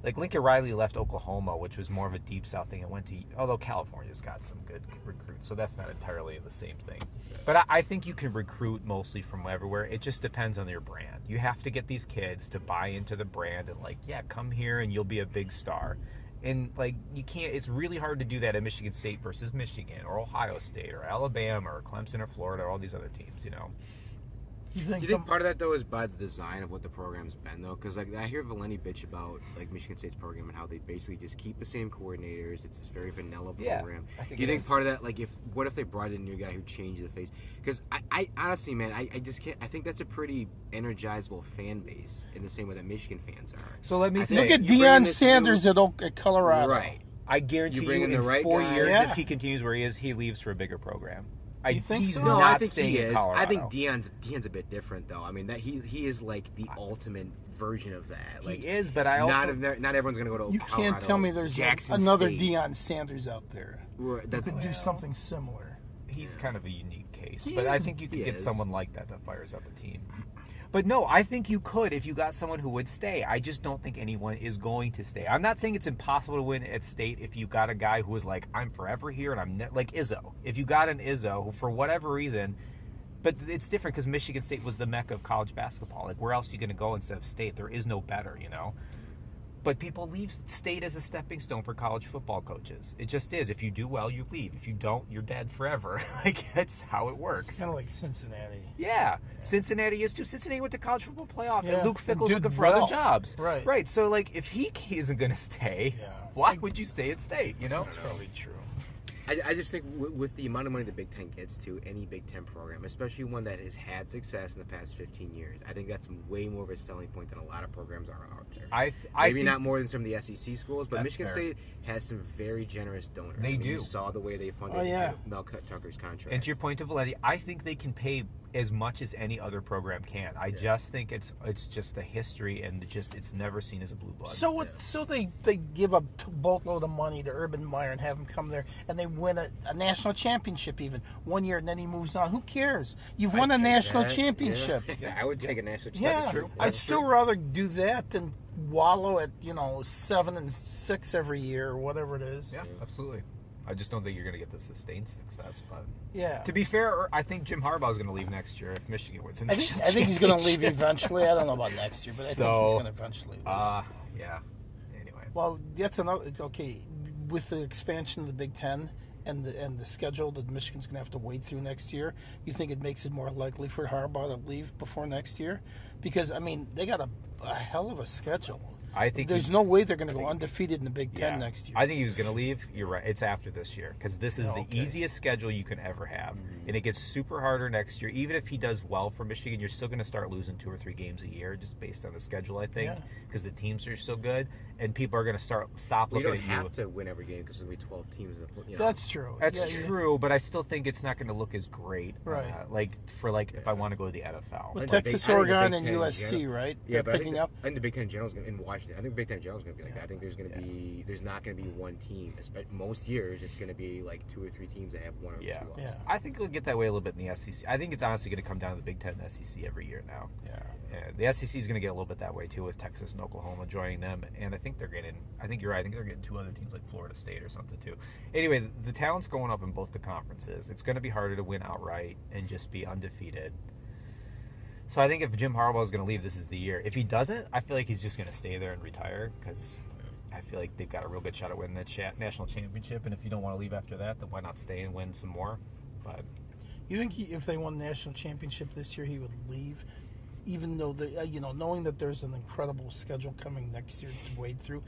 like Lincoln Riley left Oklahoma, which was more of a deep South thing, and went to. Although California's got some good recruits, so that's not entirely the same thing. But I, I think you can recruit mostly from everywhere. It just depends on your brand. You have to get these kids to buy into the brand and like, yeah, come here and you'll be a big star. And like you can't it's really hard to do that at Michigan State versus Michigan or Ohio State or Alabama or Clemson or Florida or all these other teams, you know. You think, Do you think some- part of that though is by the design of what the program's been though? Because like I hear Valenti bitch about like Michigan State's program and how they basically just keep the same coordinators. It's this very vanilla program. I think Do you think is. part of that like if what if they brought in a new guy who changed the face? Because I, I honestly man I, I just can't. I think that's a pretty energizable fan base in the same way that Michigan fans are. So let me I say Look at you Deion Sanders new- at, Oak, at Colorado. Right. I guarantee You you, in in the right four guy. years, Yeah. if he continues where he is, he leaves for a bigger program. I, You think he's so? No, I think staying he in is. I think Colorado. Deion's Deion's a bit different though. I mean that he he is like the ultimate version of that. Like he is, but I also not of, not everyone's gonna go to You Colorado, can't tell me there's Jackson another State. Deion Sanders out there. Right, That's Could do something similar. he's kind of a unique case. He but I think you could get is. someone like that that fires up a team. But no, I think you could if you got someone who would stay. I just don't think anyone is going to stay. I'm not saying it's impossible to win at state if you got a guy who was like, I'm forever here and I'm ne-, like Izzo. If you got an Izzo for whatever reason, but it's different because Michigan State was the mecca of college basketball. Like, where else are you going to go instead of state? There is no better, you know? But people leave state as a stepping stone for college football coaches. It just is. If you do well, you leave. If you don't, you're dead forever. [laughs] like that's how it works. Kind of like Cincinnati. Yeah, Cincinnati is too. Cincinnati went to college football playoff, Yeah, and Luke and Fickell's did looking for well. other jobs. Right. right. So like, if he [laughs] isn't going to stay, Yeah. why would you stay at state? You know. That's probably true. I, I just think w- with the amount of money the Big Ten gets to any Big Ten program, especially one that has had success in the past 15 years, I think that's way more of a selling point than a lot of programs are out there. I, th- I Maybe think, not more than some of the SEC schools, but Michigan fair. State has some very generous donors. They I mean, do. You saw the way they funded Oh, yeah. Mel Cut- Tucker's contract. And to your point, to Valenti, I think they can pay as much as any other program can. I just think it's it's just the history and just it's never seen as a blue blood. So what? So they they give a t- boatload of money to Urban Meyer and have him come there, and they win a, a national championship even one year, and then he moves on. Who cares? You've won a I'd take national that, championship. [laughs] Yeah. I would take a national championship. Yeah, championship. I'd still rather do that than wallow at you know seven and six every year or whatever it is. yeah, absolutely. I just don't think you're going to get the sustained success. But Yeah. to be fair, I think Jim Harbaugh is going to leave next year if Michigan wins. I think I think he's going to leave eventually. I don't know about next year, but I think he's going to eventually. Leave. Uh, yeah. Anyway, Well, that's another. Okay, with the expansion of the Big Ten and the and the schedule that Michigan's going to have to wade through next year, you think it makes it more likely for Harbaugh to leave before next year? Because I mean, they got a, a hell of a schedule. I think There's he- no way they're going to go undefeated in the Big Ten Yeah. next year. I think he was going to leave. You're right. It's after this year because this is Yeah, the okay. easiest schedule you can ever have, mm-hmm. and it gets super harder next year. Even if he does well for Michigan, you're still going to start losing two or three games a year just based on the schedule. I think Yeah. because the teams are so good, and people are going to start stop Well, you looking don't at have you. to win every game because there'll be 12 teams. That, you know. That's true. That's Yeah, yeah. true, but I still think it's not going to look as great. Right. Uh, like for like if I want to go to the NFL. Well, I Texas, Big- I think the Oregon, and USC, general- right? Yeah, They're but I picking think, up. I think the Big Ten in general is gonna, in Washington. I think the Big Ten in general is going to be like that. I think there's going to be there's not going to be one team. Most years it's going to be like two or three teams that have one or Yeah. two. Yeah. losses. I think it'll get that way a little bit in the SEC. I think it's honestly going to come down to the Big Ten and SEC every year now. Yeah. And the SEC is going to get a little bit that way too, with Texas and Oklahoma joining them. And I think they're getting. I think you're right. I think they're getting two other teams like Florida State or something too. Anyway, the, the talent's going up in both the conferences. It's going to be harder to win outright and just be undefeated. So I think if Jim Harbaugh is going to leave, this is the year. If he doesn't, I feel like he's just going to stay there and retire because I feel like they've got a real good shot at winning the cha- national championship. And if you don't want to leave after that, then why not stay and win some more? But You think he, if they won the national championship this year, he would leave, even though the uh, you know knowing that there's an incredible schedule coming next year to wade through.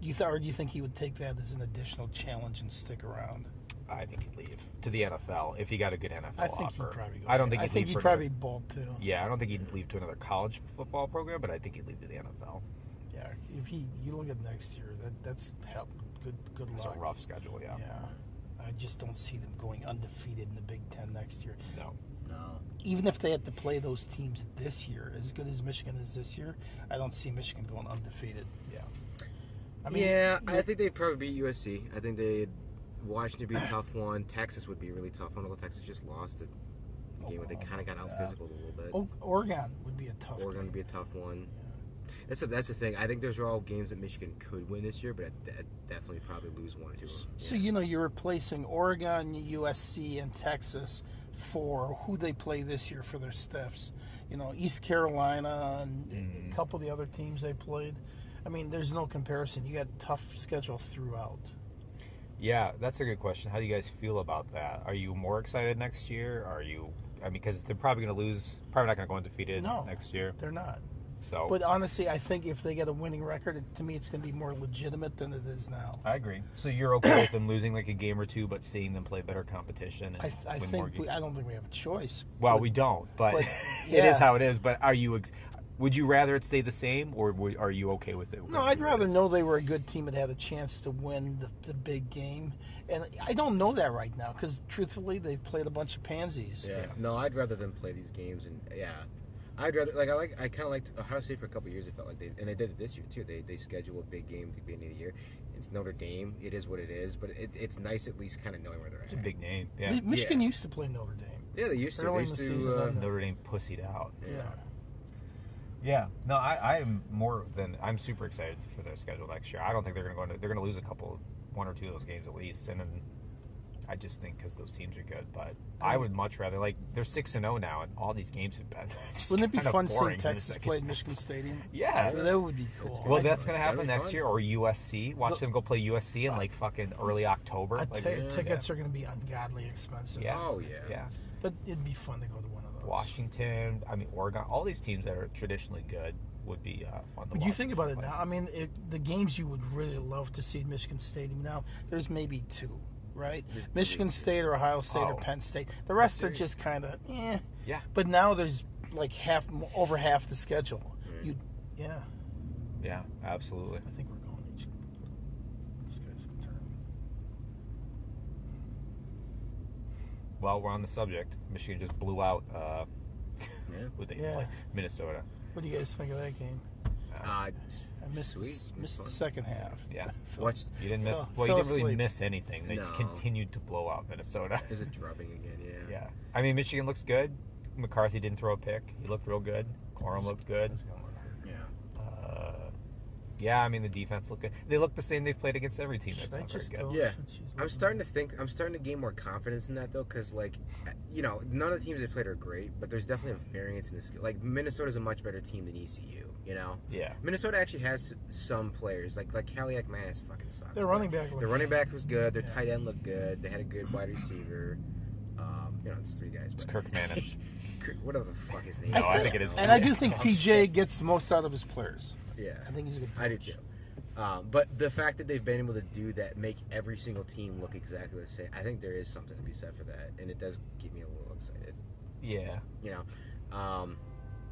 You th- or do you think he would take that as an additional challenge and stick around? I think he'd leave to the NFL if he got a good NFL I think offer. he'd probably. Go I don't think I he'd think he'd probably another- bolt too. Yeah, I don't think he'd leave to another college football program, but I think he'd leave to the NFL. Yeah, if he you look at next year, that that's help. Good good It's luck. a rough schedule, yeah. Yeah, I just don't see them going undefeated in the Big Ten next year. No. No. Even if they had to play those teams this year, as good as Michigan is this year, I don't see Michigan going undefeated. Yeah. I mean, yeah, I think they'd probably beat USC. I think they'd Washington would be a [coughs] tough one. Texas would be a really tough one. Although Texas just lost a game where they kind of got out physical a little bit. O- Oregon would be a tough. Oregon game. would be a tough one. That's a, that's the thing. I think those are all games that Michigan could win this year, but I'd, I'd definitely probably lose one or two. of them. So Yeah. you know you're replacing Oregon, USC, and Texas for who they play this year for their stiffs. You know East Carolina and a mm-hmm. couple of the other teams they played. I mean, there's no comparison. You got tough schedule throughout. Yeah, that's a good question. How do you guys feel about that? Are you more excited next year? Are you? I mean, because they're probably going to lose. Probably not going to go undefeated No. next year. They're not. So But honestly, I think if they get a winning record, it, to me, it's going to be more legitimate than it is now. I agree. So you're okay with them losing like a game or two, but seeing them play better competition and I, th- I win more think games? we, I don't think we have a choice. Well, But- we don't, but, but, [laughs] yeah. is how it is. But are you? Ex- would you rather it stay the same, or would- are you okay with it? No, I'd rather know they were a good team that had a chance to win the, the big game, and I don't know that right now because truthfully, they've played a bunch of pansies. Yeah. No, I'd rather them play these games, and yeah, I'd rather like I like I kind of liked Ohio State for a couple years. It felt like they and they did it this year too. They they schedule a big game at the beginning of the year. It's Notre Dame. It is what it is, but it, it's nice at least kind of knowing where they're at. It's a big name. Yeah, Mi- Michigan Yeah. used to play Notre Dame. Yeah, they used to. They used the to. season, uh, Notre Dame pussied out. Yeah. Yeah, no, I, I am more than I'm super excited for their schedule next year. I don't think they're going to go into. They're going to lose a couple, one or two of those games at least, and then I just think because those teams are good. But I would much rather like they're six and zero now, and all these games have been. [laughs] just Wouldn't it be kinda fun boring seeing Texas play at. Michigan Stadium? [laughs] Yeah. that would be cool. Well, that's going it's to gotta happen next fun. year, or USC. Watch Look- them go play USC in like fucking early October. I Like, tell you, yeah. tickets are going to be ungodly expensive. yeah, Oh, yeah. yeah. but it'd be fun to go to one of those. Washington, I mean Oregon, all these teams that are traditionally good would be uh, fun to But watch. you think about it now. I mean, it, the games you would really love to see at Michigan Stadium now. There's maybe two, right? Michigan State or Ohio State Oh. or Penn State. The rest are just kind of eh. Yeah. But now there's like half over half the schedule. Right. You, yeah. Yeah, absolutely. I think we're going each. This guy's gonna turn. Well, we're on the subject. Michigan just blew out. Uh, Yeah. [laughs] who they Yeah. play? Minnesota. What do you guys think of that game? Uh, I missed sweet. the, missed the second half. Yeah. [laughs] Fell- Watched. You didn't miss. Fell- well, you fell didn't really asleep. miss anything. They No. continued to blow out Minnesota. [laughs] Is it drubbing again? Yeah. yeah. I mean, Michigan looks good. McCarthy didn't throw a pick. He looked real good. Corum looked good. It's gonna hurt. Yeah. Uh, yeah, I mean the defense looked good. They look the same they've played against every team that's not very just good. Go? Yeah, I'm starting to think. I'm starting to gain more confidence in that though, because like, you know, none of the teams they played are great, but there's definitely a variance in the skill. Like Minnesota's a much better team than ECU. You know, Yeah. Minnesota actually has some players like like Kaliakmanis fucking sucks. Their but running back. Their running back was good. Their Yeah. tight end looked good. They had a good wide receiver. Um, you know, it's three guys. It's But Kirk Manis. [laughs] Kirk- whatever the fuck his name. No, is. I think it is And I do think PJ gets the most out of his players. Yeah, I think he's a good. I do too. Um, but the fact that they've been able to do that, make every single team look exactly the same, I think there is something to be said for that, and it does get me a little excited. Yeah. You know, um,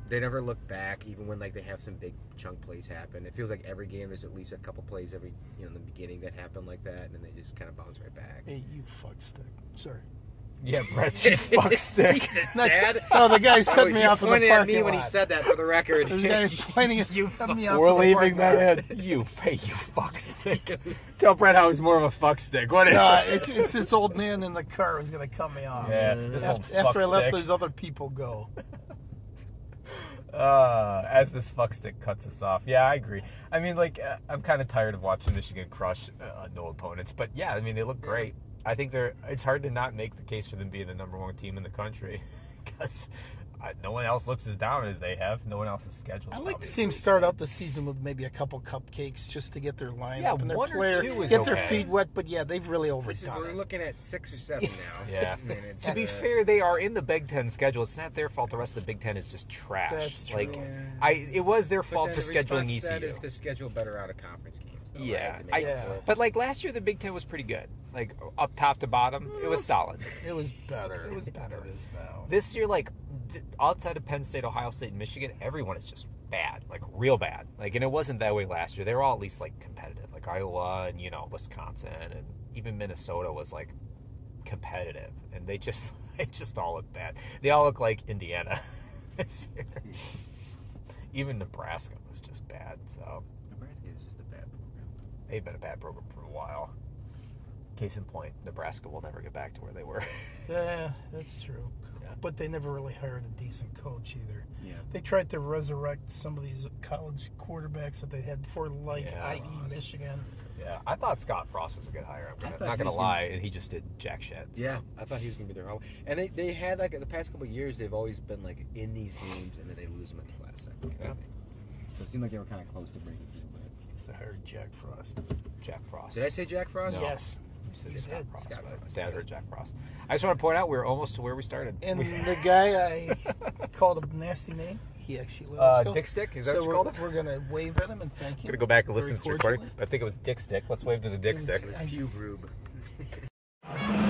they never look back, even when like they have some big chunk plays happen. It feels like every game there's at least a couple plays every you know in the beginning that happen like that, and then they just kind of bounce right back. Hey, you fuck stick. Sorry. Yeah, Brett, you [laughs] fuck stick. Jesus, Dad. No, the guy's [laughs] cut Oh, me off in the pointed at parking me when he lot. said that for the record. There's guys [laughs] pointing at You cut me off We're in the leaving parking lot. that in. You, hey, you fuck stick. Tell Brett how he's more of a fuck stick. What is No, it's, it's this old man in the car who's gonna cut me off. Yeah, this old After, fuck after I let stick. those other people go. Uh, as this fuck stick cuts us off. Yeah, I agree. I mean, like, uh, I'm kind of tired of watching Michigan crush uh, no opponents, but yeah, I mean, they look great. I think they're. It's hard to not make the case for them being the number one team in the country [laughs] because uh, no one else looks as down as they have. No one else's schedule. I like to see them start out the season with maybe a couple cupcakes just to get their line Yeah, up and their one or player two is get their okay. feet wet. But yeah, they've really This is- overdone we're it. looking at six or seven [laughs] now. Yeah. And it's, To be uh, fair, they are in the Big Ten schedule. It's not their fault. The rest of the Big Ten is just trash. That's true. Like, Yeah. I it was their but fault for the scheduling to that ECU. is to schedule better out of conference games. Yeah, right? I- Yeah. But like last year, the Big Ten was pretty good. Like up top to bottom, it was solid. It was better. It was better. It is now. This year, like outside of Penn State, Ohio State, and Michigan, everyone is just bad, like real bad. Like, and it wasn't that way last year. They were all at least like competitive, like Iowa and you know Wisconsin and even Minnesota was like competitive, and they just [laughs] they just all look bad. They all look like Indiana [laughs] this year. [laughs] even Nebraska was just bad. So Nebraska is just a bad program. They've been a bad program for a while. Case in point, Nebraska will never get back to where they were. [laughs] Yeah, that's true. Yeah. But they never really hired a decent coach either. Yeah. They tried to resurrect some of these college quarterbacks that they had before, like Yeah. i.e. Michigan. Yeah, I thought Scott Frost was a good hire. I'm gonna, not gonna lie, and he just did jack shit. so. Yeah, I thought he was gonna be their home. And they, they had like the past couple of years, they've always been like in these games, and then they lose them at the last second. Yeah. So it seemed like they were kind of close to breaking through. But They hired Jack Frost. Jack Frost. did I say Jack Frost? No. Yes. You said Scott. Frost. Scott Frost. Dad heard Jack Frost. I just want to point out we're almost to where we started. And [laughs] the guy I called a nasty name, he actually was. uh. Dick Stick. Is that so what you we're, called him? we're gonna wave at him and thank you. I'm him. gonna go back and listen to this recording. cordially. I think it was Dick Stick. Let's wave to the Dick Stick. It Pube Rube. [laughs]